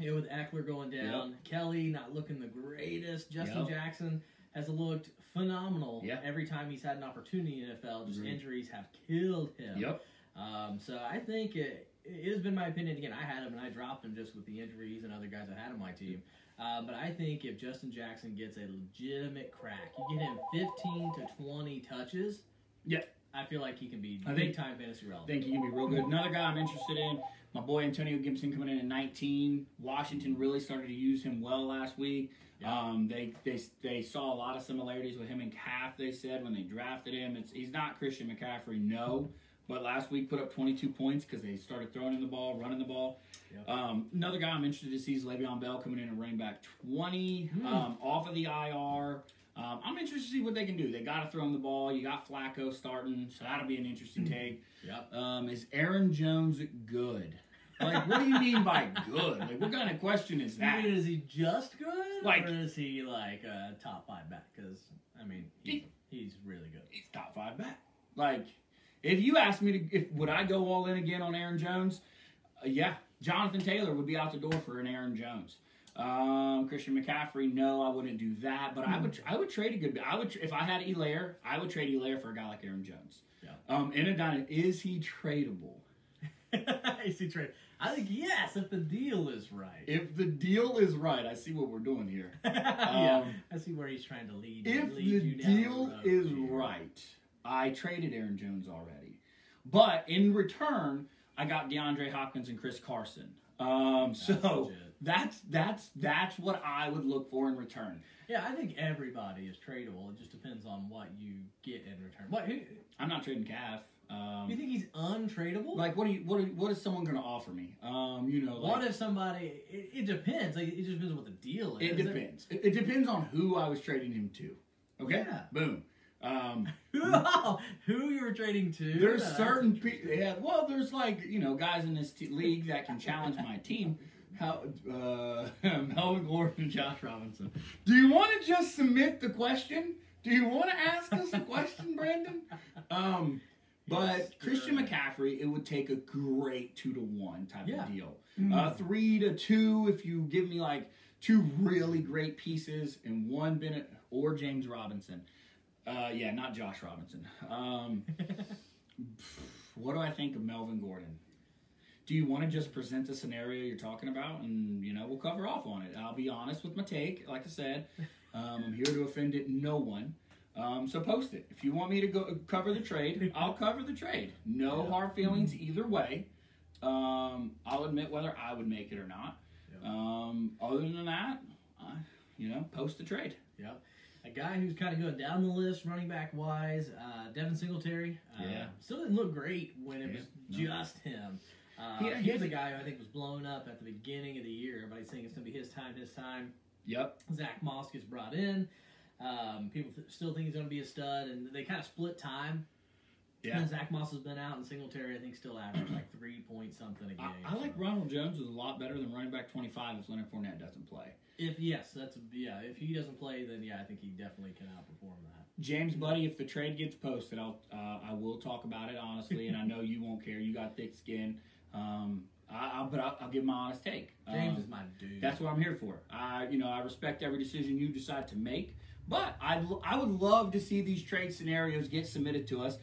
know, with Ekeler going down, Kelley not looking the greatest. Justin Yep. Jackson has looked phenomenal Yep. every time he's had an opportunity in NFL. Just Agreed. injuries have killed him. yep. Um, so I think it, it has been my opinion. Again, I had him and I dropped him just with the injuries and other guys I had on my team. Um, but I think if Justin Jackson gets a legitimate crack, you get him 15 to 20 touches. Yeah. I feel like he can be I big think- time fantasy I think he can be real good. Another guy I'm interested in, my boy Antonio Gibson coming in at 19. Washington really started to use him well last week. Yeah. Um, they, they they saw a lot of similarities with him and Calf. They said when they drafted him, it's he's not Christian McCaffrey, no, but last week put up 22 points because they started throwing in the ball, running the ball. Yep. Um, another guy I'm interested to see is Le'Veon Bell coming in at running back 20 Hmm. um, off of the IR. Um, I'm interested to see what they can do. They got to throw him the ball. You got Flacco starting, so that'll be an interesting take. Yep. Um, is Aaron Jones good? Like, what do you mean by good? Like, what kind of question is I mean, is he just good, Like- or is he like a top five back? Because I mean, he, he's really good. He's top five back. Like, if you asked me to, if would I go all in again on Aaron Jones? Uh, yeah, Jonathan Taylor would be out the door for an Aaron Jones. Um, Christian McCaffrey, no, I wouldn't do that. But I would, I would trade a good. I would, if I had Helaire, I would trade Helaire for a guy like Aaron Jones. Yeah. Um, Inadine, is he tradable? Is he trade? I think yes, if the deal is right. If the deal is right, I see what we're doing here. <laughs> yeah, Um, I see where he's trying to lead. If lead the deal road is here. right, I traded Aaron Jones already, but in return, I got DeAndre Hopkins and Chris Carson. Um, That's so legit. that's that's that's what I would look for in return. Yeah, I think everybody is tradable. It just depends on what you get in return. What who, I'm not trading Calf. Um, you think he's untradeable? like what do you what are, what is someone going to offer me? Um, you know, what if somebody? It, it depends. Like it just depends on what the deal is. it depends. It, it depends on who I was trading him to. Okay, Yeah. boom. Um, <laughs> Who, who you were trading to? There's certain people. Yeah, well, there's like you know guys in this t- league that can challenge my team. How uh, <laughs> Melvin Gordon and Josh Robinson. Do you want to just submit the question? Do you want to ask us a question, Brandon? Um, but Yes, Christian. McCaffrey, it would take a great two to one type Yeah. of deal. Mm. Uh, three to two if you give me like two really great pieces and one Bennett or James Robinson. Uh, yeah, not Josh Robinson. Um, <laughs> what do I think of Melvin Gordon? Do you want to just present the scenario you're talking about, and you know we'll cover off on it? I'll be honest with my take. Like I said, um, I'm here to offend it, no one. Um, so post it if you want me to go cover the trade. I'll cover the trade. No Yeah. hard feelings either way. Um, I'll admit whether I would make it or not. Yeah. Um, other than that, uh, you know, post the trade. Yep. A guy who's kind of going down the list, running back wise, uh, Devin Singletary. Uh, Yeah. Still didn't look great when it Yeah, was no. just him. Uh, he he was a guy who I think was blown up at the beginning of the year. Everybody's saying it's going to be his time, his time. Yep. Zack Moss gets brought in. Um, people th- still think he's going to be a stud, and they kind of split time. Yeah. And Zack Moss has been out, and Singletary I think still averaged like three point something a game. I, I like. Ronald Jones is a lot better than running back 25 if Leonard Fournette doesn't play. If yes, that's yeah. If he doesn't play, then yeah, I think he definitely can outperform that. James, buddy, if the trade gets posted, I'll uh, I will talk about it honestly, and I know you won't care. You got thick skin, um, I, I, but I'll, I'll give my honest take. James Um, is my dude. That's what I'm here for. I, you know, I respect every decision you decide to make, but I, I would love to see these trade scenarios get submitted to us,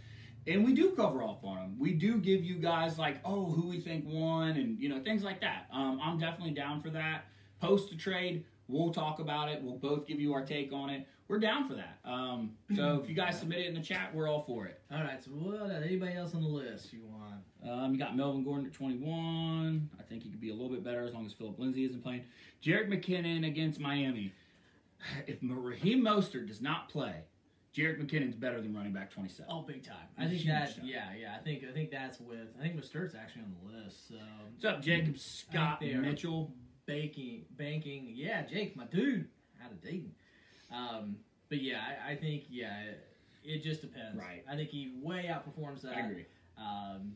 and we do cover off on them. We do give you guys like, oh, who we think won, and you know, things like that. Um, I'm definitely down for that. Post a trade, we'll talk about it. We'll both give you our take on it. We're down for that. Um, so <clears throat> if you guys submit it in the chat, we're all for it. All right. So what? Anybody else on the list you want? Um, you got Melvin Gordon at 21. I think he could be a little bit better as long as Philip Lindsay isn't playing. Jerick McKinnon against Miami. If Raheem Mostert does not play, Jerick McKinnon's better than running back 27. Oh, big time. I think that. time. Yeah, yeah. I think I think that's with. I think Mostert's actually on the list. So What's up, Jacob Scott. Mitchell? banking, banking. Yeah, Jake, my dude, out of Dayton. Um, but yeah, I, I think yeah, it, it just depends. Right. I think he way outperforms that. I agree. Um,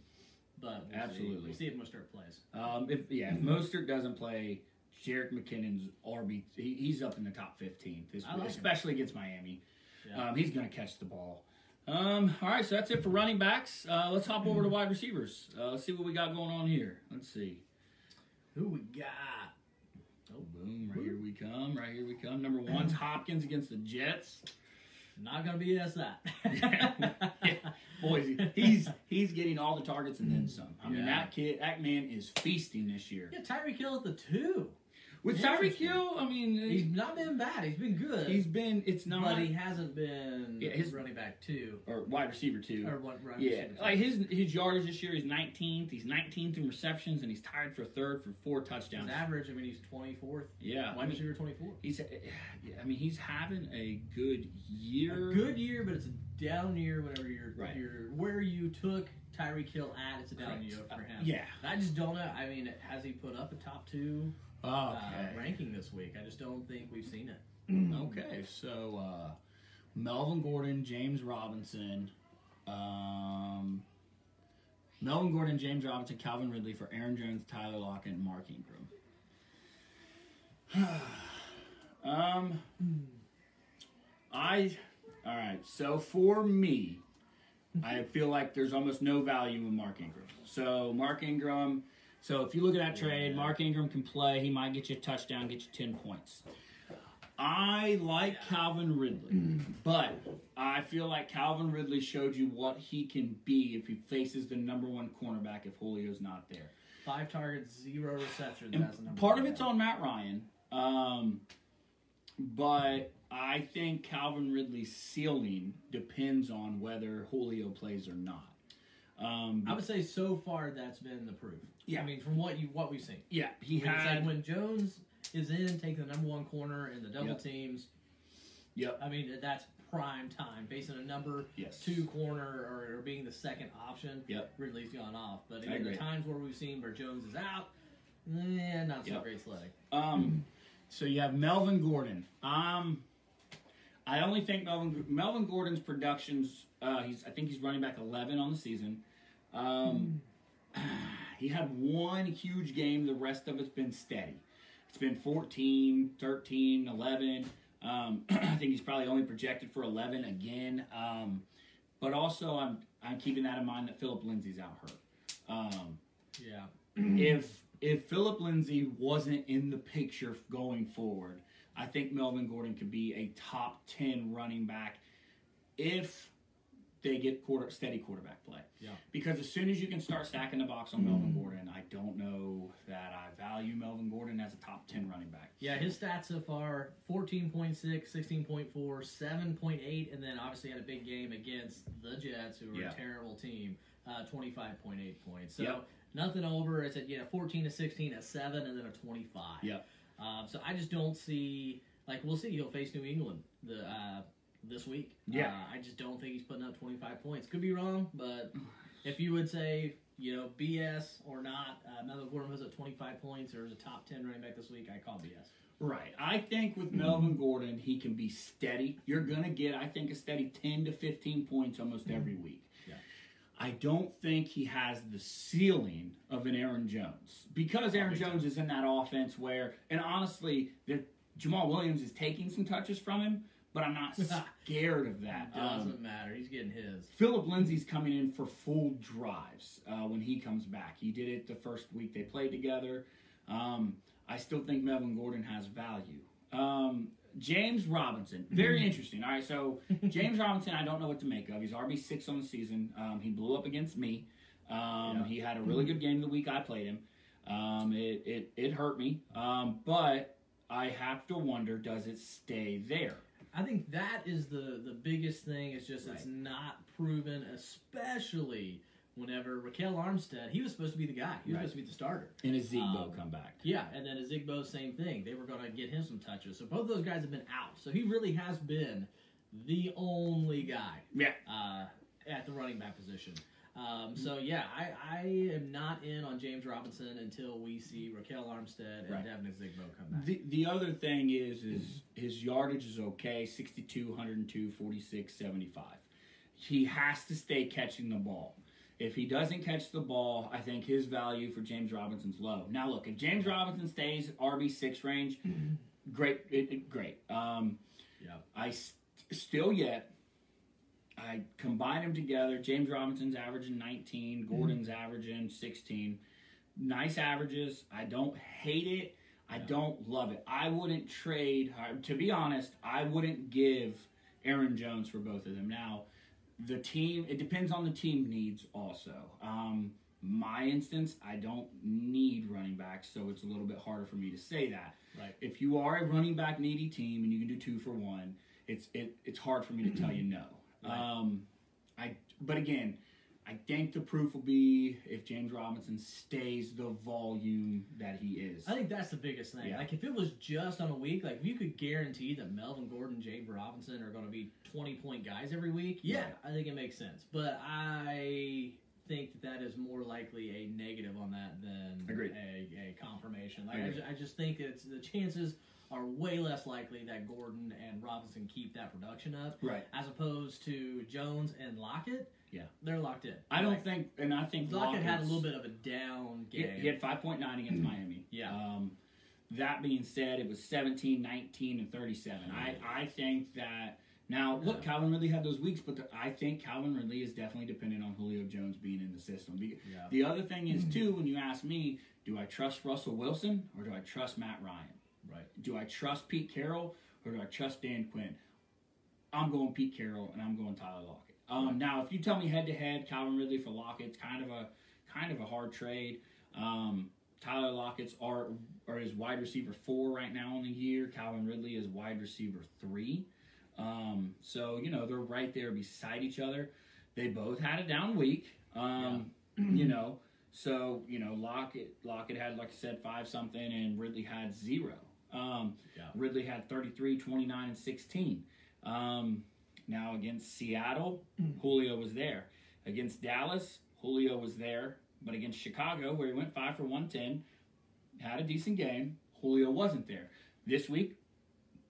but we'll Absolutely. see. We'll see if Mostert plays. Um, if yeah, if Mostert doesn't play, Jerick McKinnon's RB, he, he's up in the top 15, this- like him. especially against Miami. Yeah. Um, he's going to catch the ball. Um, all right, so that's it for running backs. Uh, let's hop over to wide receivers. Uh, let's see what we got going on here. Let's see. Who we got? Oh, boom! Right here we come. Right here we come. Number one's <clears throat> Hopkins against the Jets. Not gonna be us that. <laughs> Yeah. Boys, he's he's getting all the targets and then some. I mean, Yeah. that kid, that man is feasting this year. Yeah, Tyreek Hill at the two. With Tyreek. Hill, I mean, He's not been bad. He's been good. he's been. It's not but he hasn't been Yeah, his- running back two or wide receiver too. or what? Right Yeah, like his his yardage this year, he's 19th. He's 19th in receptions, and he's tied for third for four his touchdowns. average. I mean, he's twenty fourth. Yeah, I Wide mean, receiver twenty four. he's. I mean, he's having a good year. A good year, but it's a down year whenever you're Right. you're where you took Tyreek Hill at. It's a down Correct. year for uh, him. Yeah. I just don't know. I mean, has he put up a top two uh, ranking this week? I just don't think we've seen it. <clears throat> Okay, so uh, Melvin Gordon, James Robinson, um, Melvin Gordon, James Robinson, Calvin Ridley for Aaron Jones, Tyler Lockett, and Mark Ingram. <sighs> um, I, all right. So for me, I feel like there's almost no value in Mark Ingram. So Mark Ingram. So if you look at that trade, Mark Ingram can play. He might get you a touchdown, get you ten points. I like Calvin Ridley, but I feel like Calvin Ridley showed you what he can be if he faces the number one cornerback if Julio's not there. Five targets, zero receptions. And That's the part of it's on Matt Ryan, um, but I think Calvin Ridley's ceiling depends on whether Julio plays or not. Um, I would say so far that's been the proof. Yeah. I mean, from what you what we've seen. yeah, he I mean, had. like when Jones is in, taking the number one corner in the double Yep. teams. Yep. I mean, that's prime time. Facing a number Yes. two corner or, or being the second option, Yep. Ridley's gone off. But I in the times where we've seen where Jones is out, eh, not so Yep. great sledding. Um, <clears throat> so you have Melvin Gordon. Um, I only think Melvin Melvin Gordon's productions. Uh, he's I think he's running back eleven on the season. Um, <sighs> he had one huge game. The rest of it's been steady. It's been 14, 13, 11. Um, <clears throat> I think he's probably only projected for 11 again. Um, but also, I'm I'm keeping that in mind that Philip Lindsay's out hurt. Um, Yeah. if if Philip Lindsay wasn't in the picture going forward, I think Melvin Gordon could be a top ten running back if they get quarter steady quarterback play. Yeah. Because as soon as you can start stacking the box on Melvin Gordon, I don't know that I value Melvin Gordon as a top ten running back. Yeah, his stats so far 14.6, 16.4, 7.8, and then obviously had a big game against the Jets, who were Yeah. a terrible team, uh, 25.8 points. So Yep. nothing over. It's at, you know, 14 to 16, a 7, and then a 25. Yep. Um, so I just don't see, like, we'll see. He'll face New England the uh, this week. Yeah. Uh, I just don't think he's putting up 25 points. Could be wrong, but <sighs> if you would say, you know, BS or not, uh, Melvin Gordon was at 25 points or is a top 10 running back this week, I call BS. Right. I think with Melvin Gordon, he can be steady. You're going to get, I think, a steady 10 to 15 points almost every week. I don't think he has the ceiling of an Aaron Jones because Aaron Jones is in that offense where, and honestly, the, Jamal Williams is taking some touches from him, but I'm not <laughs> scared of that. Doesn't Um, matter. He's getting his. Philip Lindsay's coming in for full drives uh, when he comes back. He did it the first week they played together. Um, I still think Melvin Gordon has value. Um, James Robinson, very interesting. All right, so <laughs> James Robinson, I don't know what to make of. He's RB six on the season. Um, he blew up against me. Um, Yeah. He had a really good game the week I played him. Um, it, it it hurt me, um, but I have to wonder: does it stay there? I think that is the the biggest thing. Is just it's not proven, especially whenever Ryquell Armstead. He was supposed to be the guy. He was Right. supposed to be the starter. And a Zigbo Um, come back? Yeah, and then a Zigbo, same thing. They were going to get him some touches. So both those guys have been out. So he really has been the only guy Yeah, uh, at the running back position. Um, so yeah, I, I am not in on James Robinson until we see Ryquell Armstead and Right. Devine Ozigbo come back. The, the other thing is is his yardage is okay 62 102 46 75 he has to stay catching the ball if he doesn't catch the ball i think his value for james robinson's low now look if james robinson stays rb6 range great it, it- great um, Yeah. i st- still yet i combine them together james robinson's averaging 19 gordon's averaging 16 nice averages i don't hate it I don't love it. I wouldn't trade. uh, To be honest, I wouldn't give Aaron Jones for both of them. Now, the team. It depends on the team needs. Also, um, my instance, I don't need running backs, so it's a little bit harder for me to say that. Right. If you are a running back needy team and you can do two for one, it's it, it's hard for me to tell you no. Right. Um, I. But again. I think the proof will be if James Robinson stays the volume that he is. I think that's the biggest thing. Yeah. Like if it was just on a week, like if you could guarantee that Melvin Gordon, James Robinson are going to be twenty point guys every week, yeah, Right. I think it makes sense. But I think that that is more likely a negative on that than Agreed. a, a confirmation. Like I just, I just think it's the chances are way less likely that Gordon and Robinson keep that production up Right. as opposed to Jones and Lockett. Yeah. they're locked in. I don't Like, think, and I think Lockett had a little bit of a down game. he had 5.9 against Miami. Yeah. Um, that being said, it was 17, 19, and 37. I, I think that now look, Calvin Ridley had those weeks, but the, I think Calvin Ridley is definitely dependent on Julio Jones being in the system. The, Yeah. the other thing is too, when you ask me, do I trust Russell Wilson or do I trust Matt Ryan? Right. Do I trust Pete Carroll or do I trust Dan Quinn? I'm going Pete Carroll and I'm going Tyler Lockett. Um, now, if you tell me head to head, Calvin Ridley for Lockett's kind of a kind of a hard trade. Um, Tyler Lockett's are are his wide receiver four right now in the year. Calvin Ridley is wide receiver three. Um, so you know they're right there beside each other. They both had a down week. Um, you know, so you know Lockett Lockett had like I said five something, and Ridley had zero. Um, Yeah. Ridley had 33, 29, and 16. Um, now against Seattle, Julio was there. Against Dallas, Julio was there. But against Chicago, where he went five for 110, had a decent game, Julio wasn't there. This week,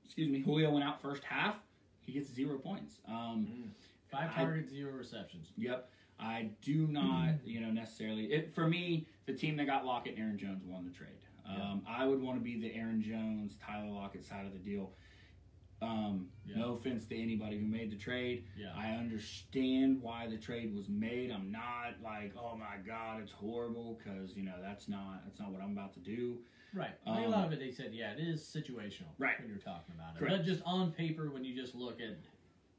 excuse me, Julio went out first half. He gets zero points. Um, Five I- targets, zero receptions. Yep. I do not, you know, necessarily. It for me, the team that got Lockett and Aaron Jones won the trade. Um, I would want to be the Aaron Jones, Tyler Lockett side of the deal. Um, Yeah. No offense to anybody who made the trade. Yeah. I understand why the trade was made. I'm not like, oh my god, it's horrible because you know that's not that's not what I'm about to do. Right. I think a Um, lot of it, they said, yeah, it is situational. Right. When you're talking about it. Correct. But just on paper, when you just look at,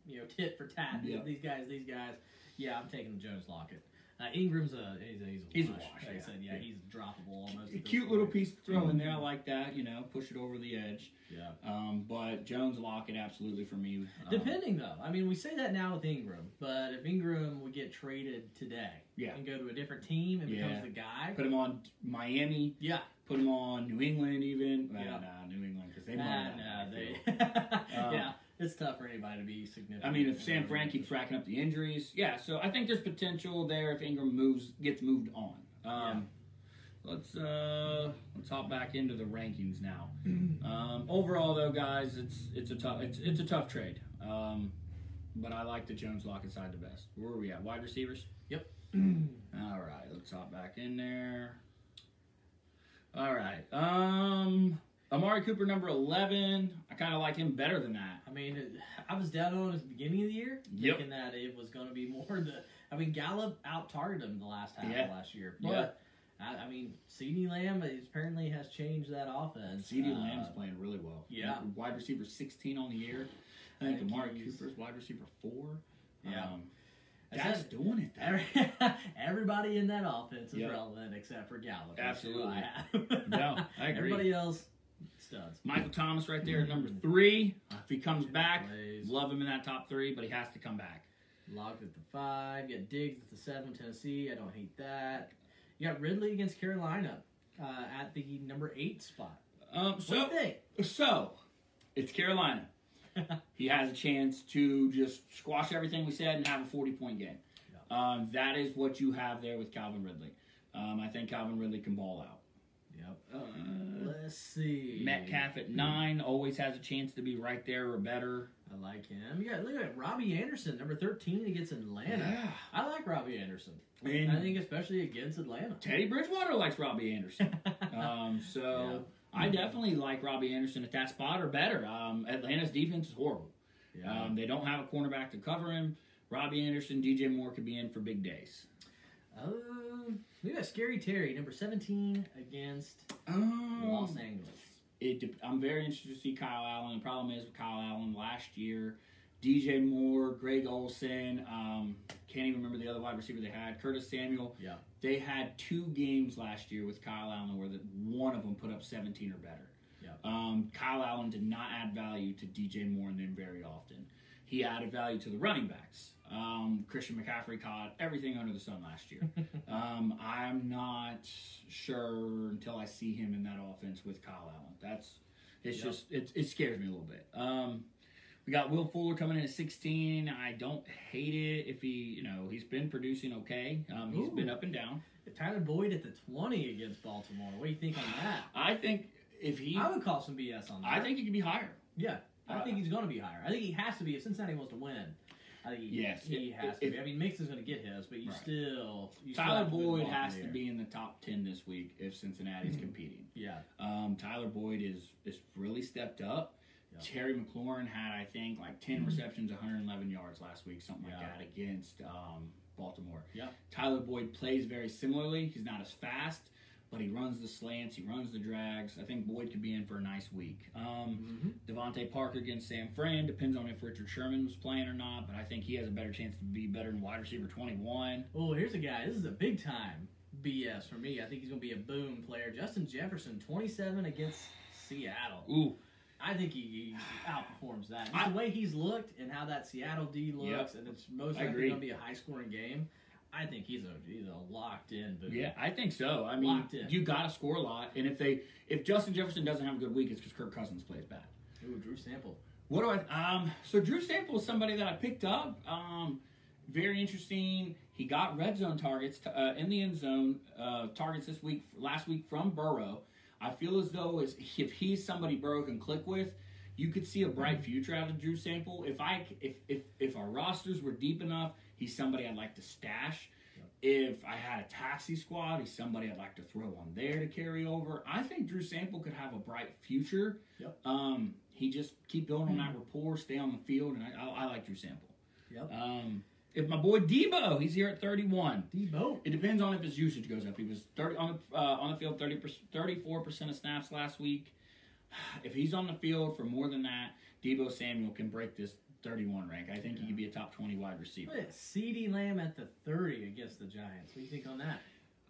you know, <laughs> tit for tat, these guys, these guys, yeah, I'm taking the Jones Lockett. Uh, Ingram's a he's a, he's a He's a wash. Like I yeah. said, yeah, he's droppable almost. A at this cute little point. piece to throw in there. I like that. You know, push it over the edge. Yeah. Um, but Jones Lockett absolutely for me. Um, Depending though, I mean, we say that now with Ingram, but if Ingram would get traded today Yeah. and go to a different team and Yeah. becomes the guy, Put him on Miami. yeah, Put him on New England even. Well, Yeah. Nah, New England because they nah, won that nah, they. <laughs> Um, yeah, it's tough for anybody to be significant. I mean, if in San Fran keeps racking up the injuries, yeah. So I think there's potential there if Ingram moves gets moved on. Um, Let's uh let's hop back into the rankings now. Um, overall, though, guys, it's it's a tough it's it's a tough trade. Um, but I like the Jones Lockett side the best. Where are we at? Wide receivers. Yep. All right, let's hop back in there. All right. Um, Amari Cooper, number 11. I kind of like him better than that. I mean, I was down on him at the beginning of the year, Yep. thinking that it was going to be more the. I mean, Gallup out targeted him the last half Yeah. of last year, Yeah. but I, I mean, CeeDee Lamb apparently has changed that offense. CeeDee Uh, Lamb's playing really well. yeah. Wide receiver 16 on the year. I think I think Amari Cooper's wide receiver 4. Yeah. Um, that's said- doing it, though. <laughs> Everybody in that offense is Yep. relevant except for Gallup. Absolutely. I. No, I <laughs> agree. Everybody else, studs. Michael Thomas right there at number. 3. If he comes back, Plays. love him in that top 3, but he has to come back. Lockett at the five. You got Diggs at the seven. Tennessee. I don't hate that. You got Ridley against Carolina uh, at the number eight spot. Um, What so, do you think? so, it's Carolina. <laughs> he has a chance to just squash everything we said and have a 40 point game. Um, that is what you have there with Calvin Ridley. Um, I think Calvin Ridley can ball out. Uh, Let's see. Metcalf at nine always has a chance to be right there or better. I like him. Yeah, look at Robbie Anderson, number thirteen against Atlanta. Yeah. I like Robbie Anderson. And I think especially against Atlanta. Teddy Bridgewater likes Robbie Anderson. <laughs> Um, so I definitely like Robbie Anderson at that spot or better. Um, Atlanta's defense is horrible. yeah. Um, they don't have a cornerback to cover him. Robbie Anderson, DJ Moore could be in for big days. Um, we got Scary Terry, number seventeen against Um, Los Angeles. it, I'm very interested to see Kyle Allen. The problem is with Kyle Allen last year, DJ Moore, Greg Olsen, um, can't even remember the other wide receiver they had, Curtis Samuel. Yeah. They had two games last year with Kyle Allen where the, one of them put up 17 or better. Yeah. Um, Kyle Allen did not add value to DJ Moore and them very often. He added value to the running backs. Um, Christian McCaffrey caught everything under the sun last year. <laughs> um, I'm not sure until I see him in that offense with Kyle Allen. That's it's Yep. just it, it scares me a little bit. Um, we got Will Fuller coming in at 16. I don't hate it if he, you know, he's been producing okay. Um, he's Ooh. been up and down. Tyler Boyd at the twenty against Baltimore. What do you think on that? <sighs> I think if he, I would call some BS on that. I think he could be higher. Yeah, I Uh, think he's going to be higher. I think he has to be if Cincinnati wants to win. I think he, Yes, he if- has to be. I mean, Mix is going to get his, but you Right. still you Tyler have to put the Boyd has to be in the top 10 this week if Cincinnati's competing. Yeah, Um, Tyler Boyd is is really stepped up. Yeah. Terry McLaurin had, I think, like 10 receptions, 111 yards last week, something like Yeah. that, against um, Baltimore. Yeah. Tyler Boyd plays very similarly. He's not as fast, but he runs the slants, he runs the drags. I think Boyd could be in for a nice week. Um, mm-hmm. DeVante Parker against Sam Fran depends on if Richard Sherman was playing or not, but I think he has a better chance to be better than wide receiver 21. Oh, here's a guy. This is a big time BS for me. I think he's going to be a boom player. Justin Jefferson, 27 against Seattle. Ooh, I think he, he outperforms that. Just I- the way he's looked and how that Seattle D looks, and it's most likely going to be a high scoring game. I think he's a he's a locked in boom. Yeah, I think so. I mean, Locked in. you got to score a lot, and if they if Justin Jefferson doesn't have a good week, it's because Kirk Cousins plays bad. Ooh, Drew Sample. What do I? Um, so Drew Sample is somebody that I picked up. Um, very interesting. He got red zone targets to, uh, in the end zone uh, targets this week, last week from Burrow. I feel as though as if he's somebody Burrow can click with, you could see a bright future out of Drew Sample. If I if if if our rosters were deep enough, he's somebody I'd like to stash. If I had a taxi squad, he's somebody I'd like to throw on there to carry over. I think Drew Sample could have a bright future. Yep. Um, he just keep building on that rapport, stay on the field, and I, I, I like Drew Sample. Yep. Um, if my boy Deebo, he's here at 31. Deebo. It depends on if his usage goes up. He was 30 on the uh, on the field 30 34 percent of snaps last week. <sighs> If he's on the field for more than that, Deebo Samuel can break this 31 rank. I think he could be a top 20 wide receiver. Look at CeeDee Lamb at the 30 against the Giants. What do you think on that?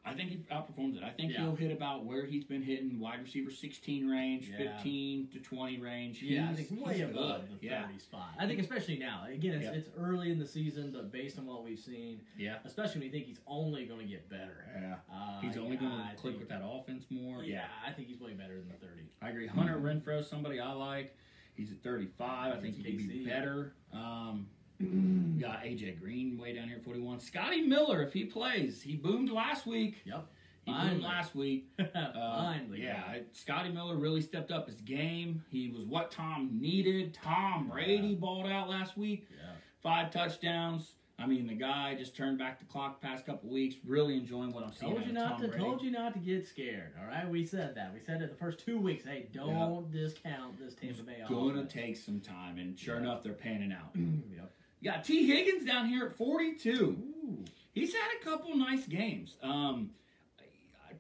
I think he outperforms it. I think Yeah. he'll hit about where he's been hitting wide receiver 16 range, Yeah. 15 to 20 range. Yeah, I He's- think way above good. the 30 Yeah, spot. I think especially now. Again, it's, Yeah. it's early in the season, but based on what we've seen, yeah, especially when you think he's only going to get better. yeah. Uh, He's only yeah, going to click with that offense more. Yeah, I think he's way better than the 30. I agree. Hunter Renfrow, somebody I like. He's at 35. I think he could be better. Um, got AJ Green way down here, 41. Scotty Miller, if he plays, he boomed last week. Yep. He Finally. boomed last week. <laughs> Uh, Finally. yeah, Scotty Miller really stepped up his game. He was what Tom needed. Tom Brady balled out last week. Yeah. Five touchdowns. I mean, the guy just turned back the clock past couple weeks. Really enjoying what I'm seeing. Told you not Tom to. Brady. Told you not to get scared. All right, we said that. We said it the first two weeks. Hey, don't discount this Tampa Bay It's Going to offense. take some time, and sure Yeah. enough, they're panning out. <clears throat> yep. You got Tee Higgins down here at 42. Ooh. He's had a couple nice games. Um,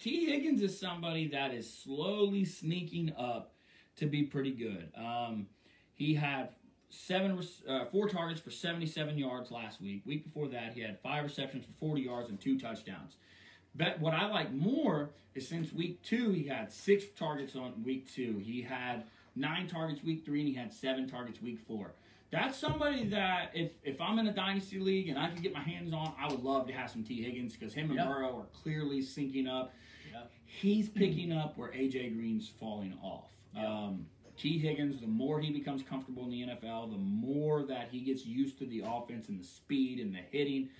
Tee Higgins is somebody that is slowly sneaking up to be pretty good. Um, he had seven, uh, four targets for 77 yards last week. Week before that, he had five receptions for 40 yards and two touchdowns. But what I like more is since week two, he had six targets on week two. He had nine targets week three, and he had seven targets week four. That's somebody that if, if I'm in a dynasty league and I can get my hands on, I would love to have some Tee Higgins because him and Yep. Burrow are clearly syncing up. Yep. He's picking up where AJ Green's falling off. Yep. Um, Tee Higgins, the more he becomes comfortable in the NFL, the more that he gets used to the offense and the speed and the hitting.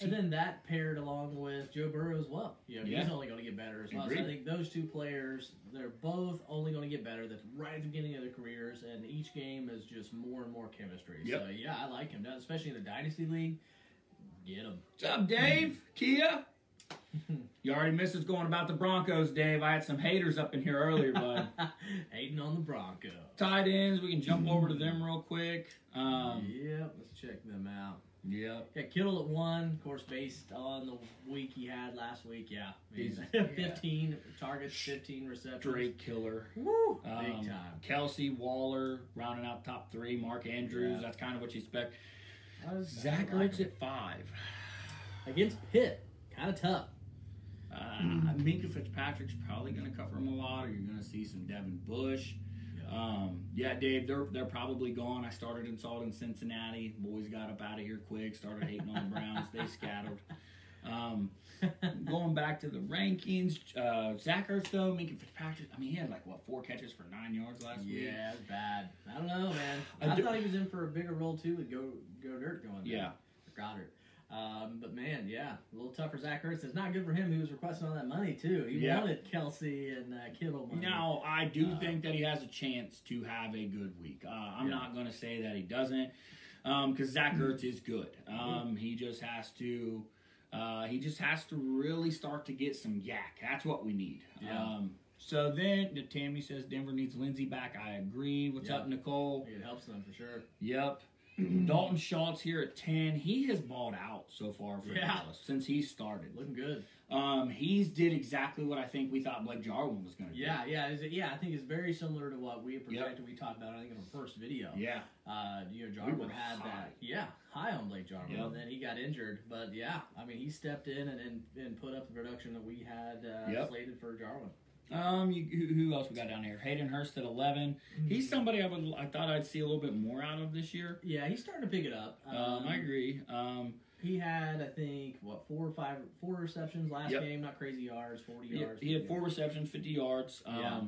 And then that paired along with Joe Burrow as well. You know, he's Yeah. only going to get better as well. So I think those two players, they're both only going to get better. That's right at the beginning of their careers, and each game is just more and more chemistry. Yep. So yeah, I like him, especially in the dynasty league. Get him. What's up, Dave? Kia? <laughs> You already missed us going about the Broncos, Dave. I had some haters up in here earlier, bud. <laughs> Hating on the Broncos. Tight ends, we can jump <clears throat> over to them real quick. Um, yep, let's check them out. yep. Yeah, Kittle at one, of course, based on the week he had last week. Yeah, He's- He's <laughs> 15 targets, 15 receptions. Straight killer. Woo, Um, big time. Kelce, Waller, rounding out top three. Mark Andrews, Yeah. that's kind of what you expect. Zach like Ertz at five. against Pitt, kind of tough. Uh, Minkah Fitzpatrick's probably going to cover him a lot, or you're going to see some Devin Bush. Yeah. Um, yeah, Dave, they're they're probably gone. I started installed in Cincinnati. Boys got up out of here quick. Started hating on the Browns. They scattered. Um, going back to the rankings, uh, Zach Ertz though, Minkah Fitzpatrick. I mean, he had like what four catches for nine yards last week. Yeah, bad. I don't know, man. I thought he was in for a bigger role too with Go Go Dirt going. There. Yeah. Goedert. Um, but man, yeah, a little tough for Zach Ertz. It's not good for him. He was requesting all that money too. He Yeah. wanted Kelce and uh, Kittle money. Now, I do Uh, think that he has a chance to have a good week. Uh, I'm Yeah. not going to say that he doesn't, because Zach Ertz is good. Um, he just has to, uh, he just has to really start to get some yak. That's what we need. Yeah. Um, so then, Tammy says Denver needs Lindsay back. I agree. What's Yeah. up, Nicole? it helps them for sure. Yep. Dalton Schultz here at ten. He has balled out so far for Yeah. Dallas since he started. Looking good. Um, he's did exactly what I think we thought Blake Jarwin was going to do. Yeah, yeah, yeah. I think it's very similar to what we projected. We talked about. I think in the first video. Yeah. Uh, you know, We were had high. that. Yeah, high on Blake Jarwin, Yep. and then he got injured. But yeah, I mean, he stepped in and and, and put up the production that we had uh, Yep. slated for Jarman. Um, you, who, who else we got down here? Hayden Hurst at eleven. He's somebody I would I thought I'd see a little bit more out of this year. Yeah, he's starting to pick it up. Um, I agree. Um, He had, I think, what four or five, four receptions last Yep. game. Not crazy yards, forty he, yards. he had four yards. receptions, fifty yards. Um, Yeah.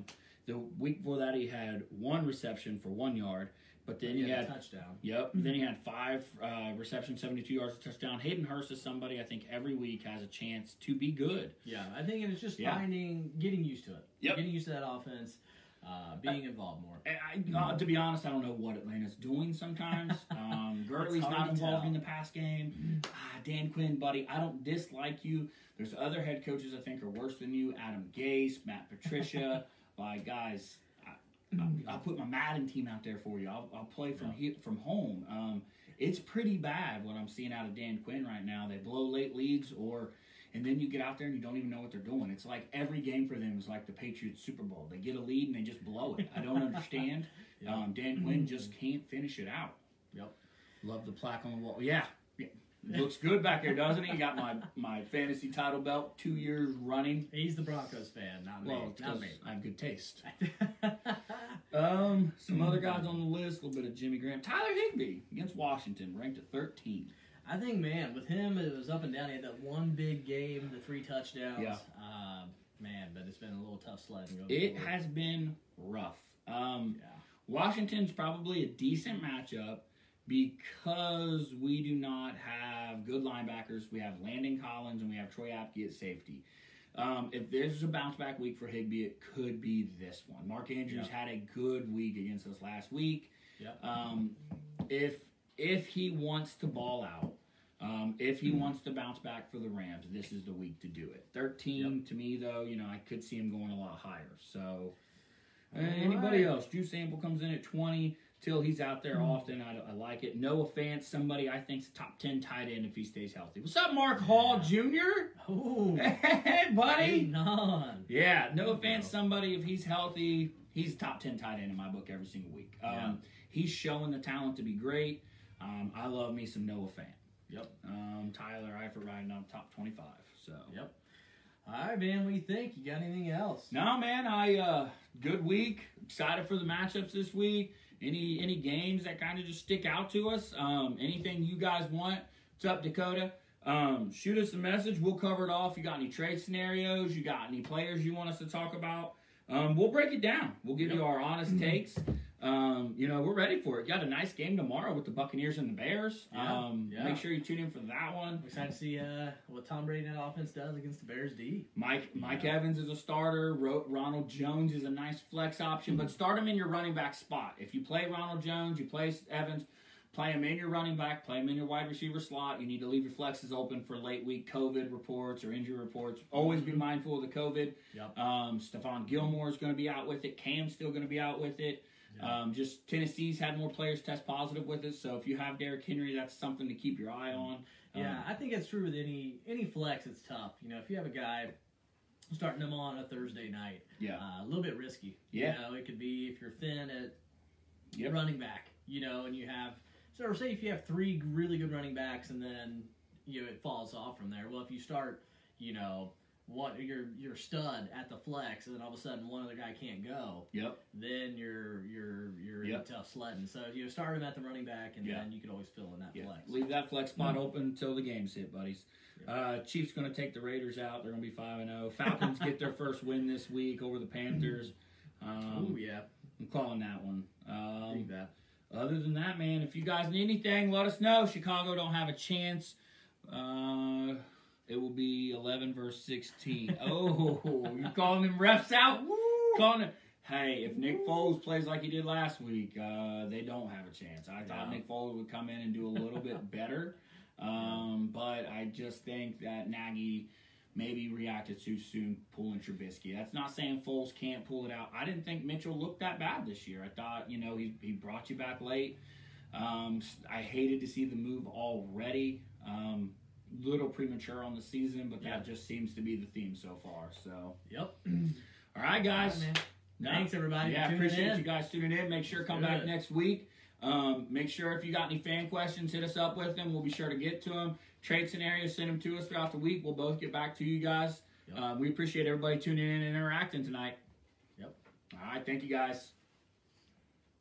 the week before that he had one reception for one yard, but then He had had a touchdown. Yep. Then he had five uh, receptions, 72 yards, touchdown. Hayden Hurst is somebody I think every week has a chance to be good. Yeah, I think it's just Yeah. finding, getting used to it. Yep. Getting used to that offense, uh, being involved more. And I, uh, to be honest, I don't know what Atlanta's doing sometimes. <laughs> Um, Gurley's not involved in the pass game. Ah, Dan Quinn, buddy, I don't dislike you. There's other head coaches I think are worse than you. Adam Gase, Matt Patricia. <laughs> like guys, I, I, I'll put my Madden team out there for you. I'll, I'll play from he, from home. Um, it's pretty bad what I'm seeing out of Dan Quinn right now. They blow late leads or. And then you get out there and you don't even know what they're doing. It's like every game for them is like the Patriots Super Bowl. They get a lead and they just blow it. I don't understand. <laughs> Yeah. Um, Dan Quinn just can't finish it out. Yep. Love the plaque on the wall. Yeah, yeah. Looks good back there, doesn't he? Got my my fantasy title belt two years running. He's the Broncos fan, not me. Well, not me. I have good taste. <laughs> Um, some other guys on the list. A little bit of Jimmy Graham, Tyler Higbee against Washington, ranked at 13. I think, man, with him, it was up and down. He had that one big game, the three touchdowns. Yeah. Um, man, but it's been a little tough going It forward. has been rough. Um, Yeah. Washington's probably a decent matchup because we do not have good linebackers. We have Landon Collins and we have Troy Apke at safety. Um, if there's a bounce back week for Higbee, it could be this one. Mark Andrews Yeah. had a good week against us last week. Yep. Um, if if he wants to ball out, Um, if he wants to bounce back for the Rams, this is the week to do it. 13 to me, though, you know, I could see him going a lot higher. So, uh, anybody right. else? Drew Sample comes in at 20 till he's out there often. I, I like it. Noah Fant, somebody I think's top 10 tight end if he stays healthy. What's up, Mark Hall Jr.? Oh, <laughs> Hey, buddy. None. on. Yeah, no There you offense, somebody if he's healthy, he's top ten tight end in my book every single week. Um, Yeah. He's showing the talent to be great. Um, I love me some Noah Fan. Yep. Um, Tyler Eifert riding on top twenty five. So Yep. All right, man. What do you think? You got anything else? no man, I uh, good week. Excited for the matchups this week. Any any games that kind of just stick out to us? Um, anything you guys want? What's up, Dakota? Um, shoot us a message. We'll cover it off. You got any trade scenarios? You got any players you want us to talk about? Um, we'll break it down. We'll give you our honest takes. Um, you know, we're ready for it. Got a nice game tomorrow with the Buccaneers and the Bears. Yeah, Um, yeah. Make sure you tune in for that one. Excited to see uh, what Tom Brady and that offense does against the Bears D. Mike Mike Yeah. Evans is a starter. Ro- Ronald Jones is a nice flex option, but start him in your running back spot. If you play Ronald Jones, you play Evans, play him in your running back, play him in your wide receiver slot. You need to leave your flexes open for late week COVID reports or injury reports. Always be mindful of the COVID. Yep. Um, Stephon Gilmore is going to be out with it. Cam's still going to be out with it. Yeah. Um, just Tennessee's had more players test positive with it, so if you have Derrick Henry, that's something to keep your eye on. Yeah, Um, I think it's true with any any flex. It's tough. You know, if you have a guy starting them on a Thursday night, yeah, uh, a little bit risky. Yeah. You know, it could be if you're thin at Yep. running back. You know, and you have so say if you have three really good running backs and then you know it falls off from there. Well, if you start, you know. What your your stud at the flex, and then all of a sudden one other guy can't go, yep, then you're you're you're Yep. in tough sledding. So you know, start him at the running back, and Yeah. then you can always fill in that yeah. flex. Leave that flex spot open until the game's hit, buddies. Yeah. Uh, Chiefs going to take the Raiders out. They're going to be five and zero. Falcons get their first win this week over the Panthers. Um, oh yeah, I'm calling that one. Um, think that. Other than that, man, if you guys need anything, let us know. Chicago don't have a chance. Uh, it will be 11 versus 16. <laughs> Oh, you're calling them refs out? Calling it. Hey, if Nick Foles plays like he did last week, uh, they don't have a chance. I thought Nick Foles would come in and do a little bit <laughs> better, um, but I just think that Nagy maybe reacted too soon pulling Trubisky. That's not saying Foles can't pull it out. I didn't think Mitchell looked that bad this year. I thought, you know, he, he brought you back late. Um, I hated to see the move already. Um, little premature on the season, but that Yeah. just seems to be the theme so far. So, Yep. <clears throat> all right, guys. All right, man. No. Thanks everybody. Yeah, for appreciate in. you guys tuning in. Make sure to come Let's back next week. Um, make sure if you got any fan questions, hit us up with them. We'll be sure to get to them. Trade scenarios, send them to us throughout the week. We'll both get back to you guys. Yep. Uh, we appreciate everybody tuning in and interacting tonight. Yep. All right, thank you guys.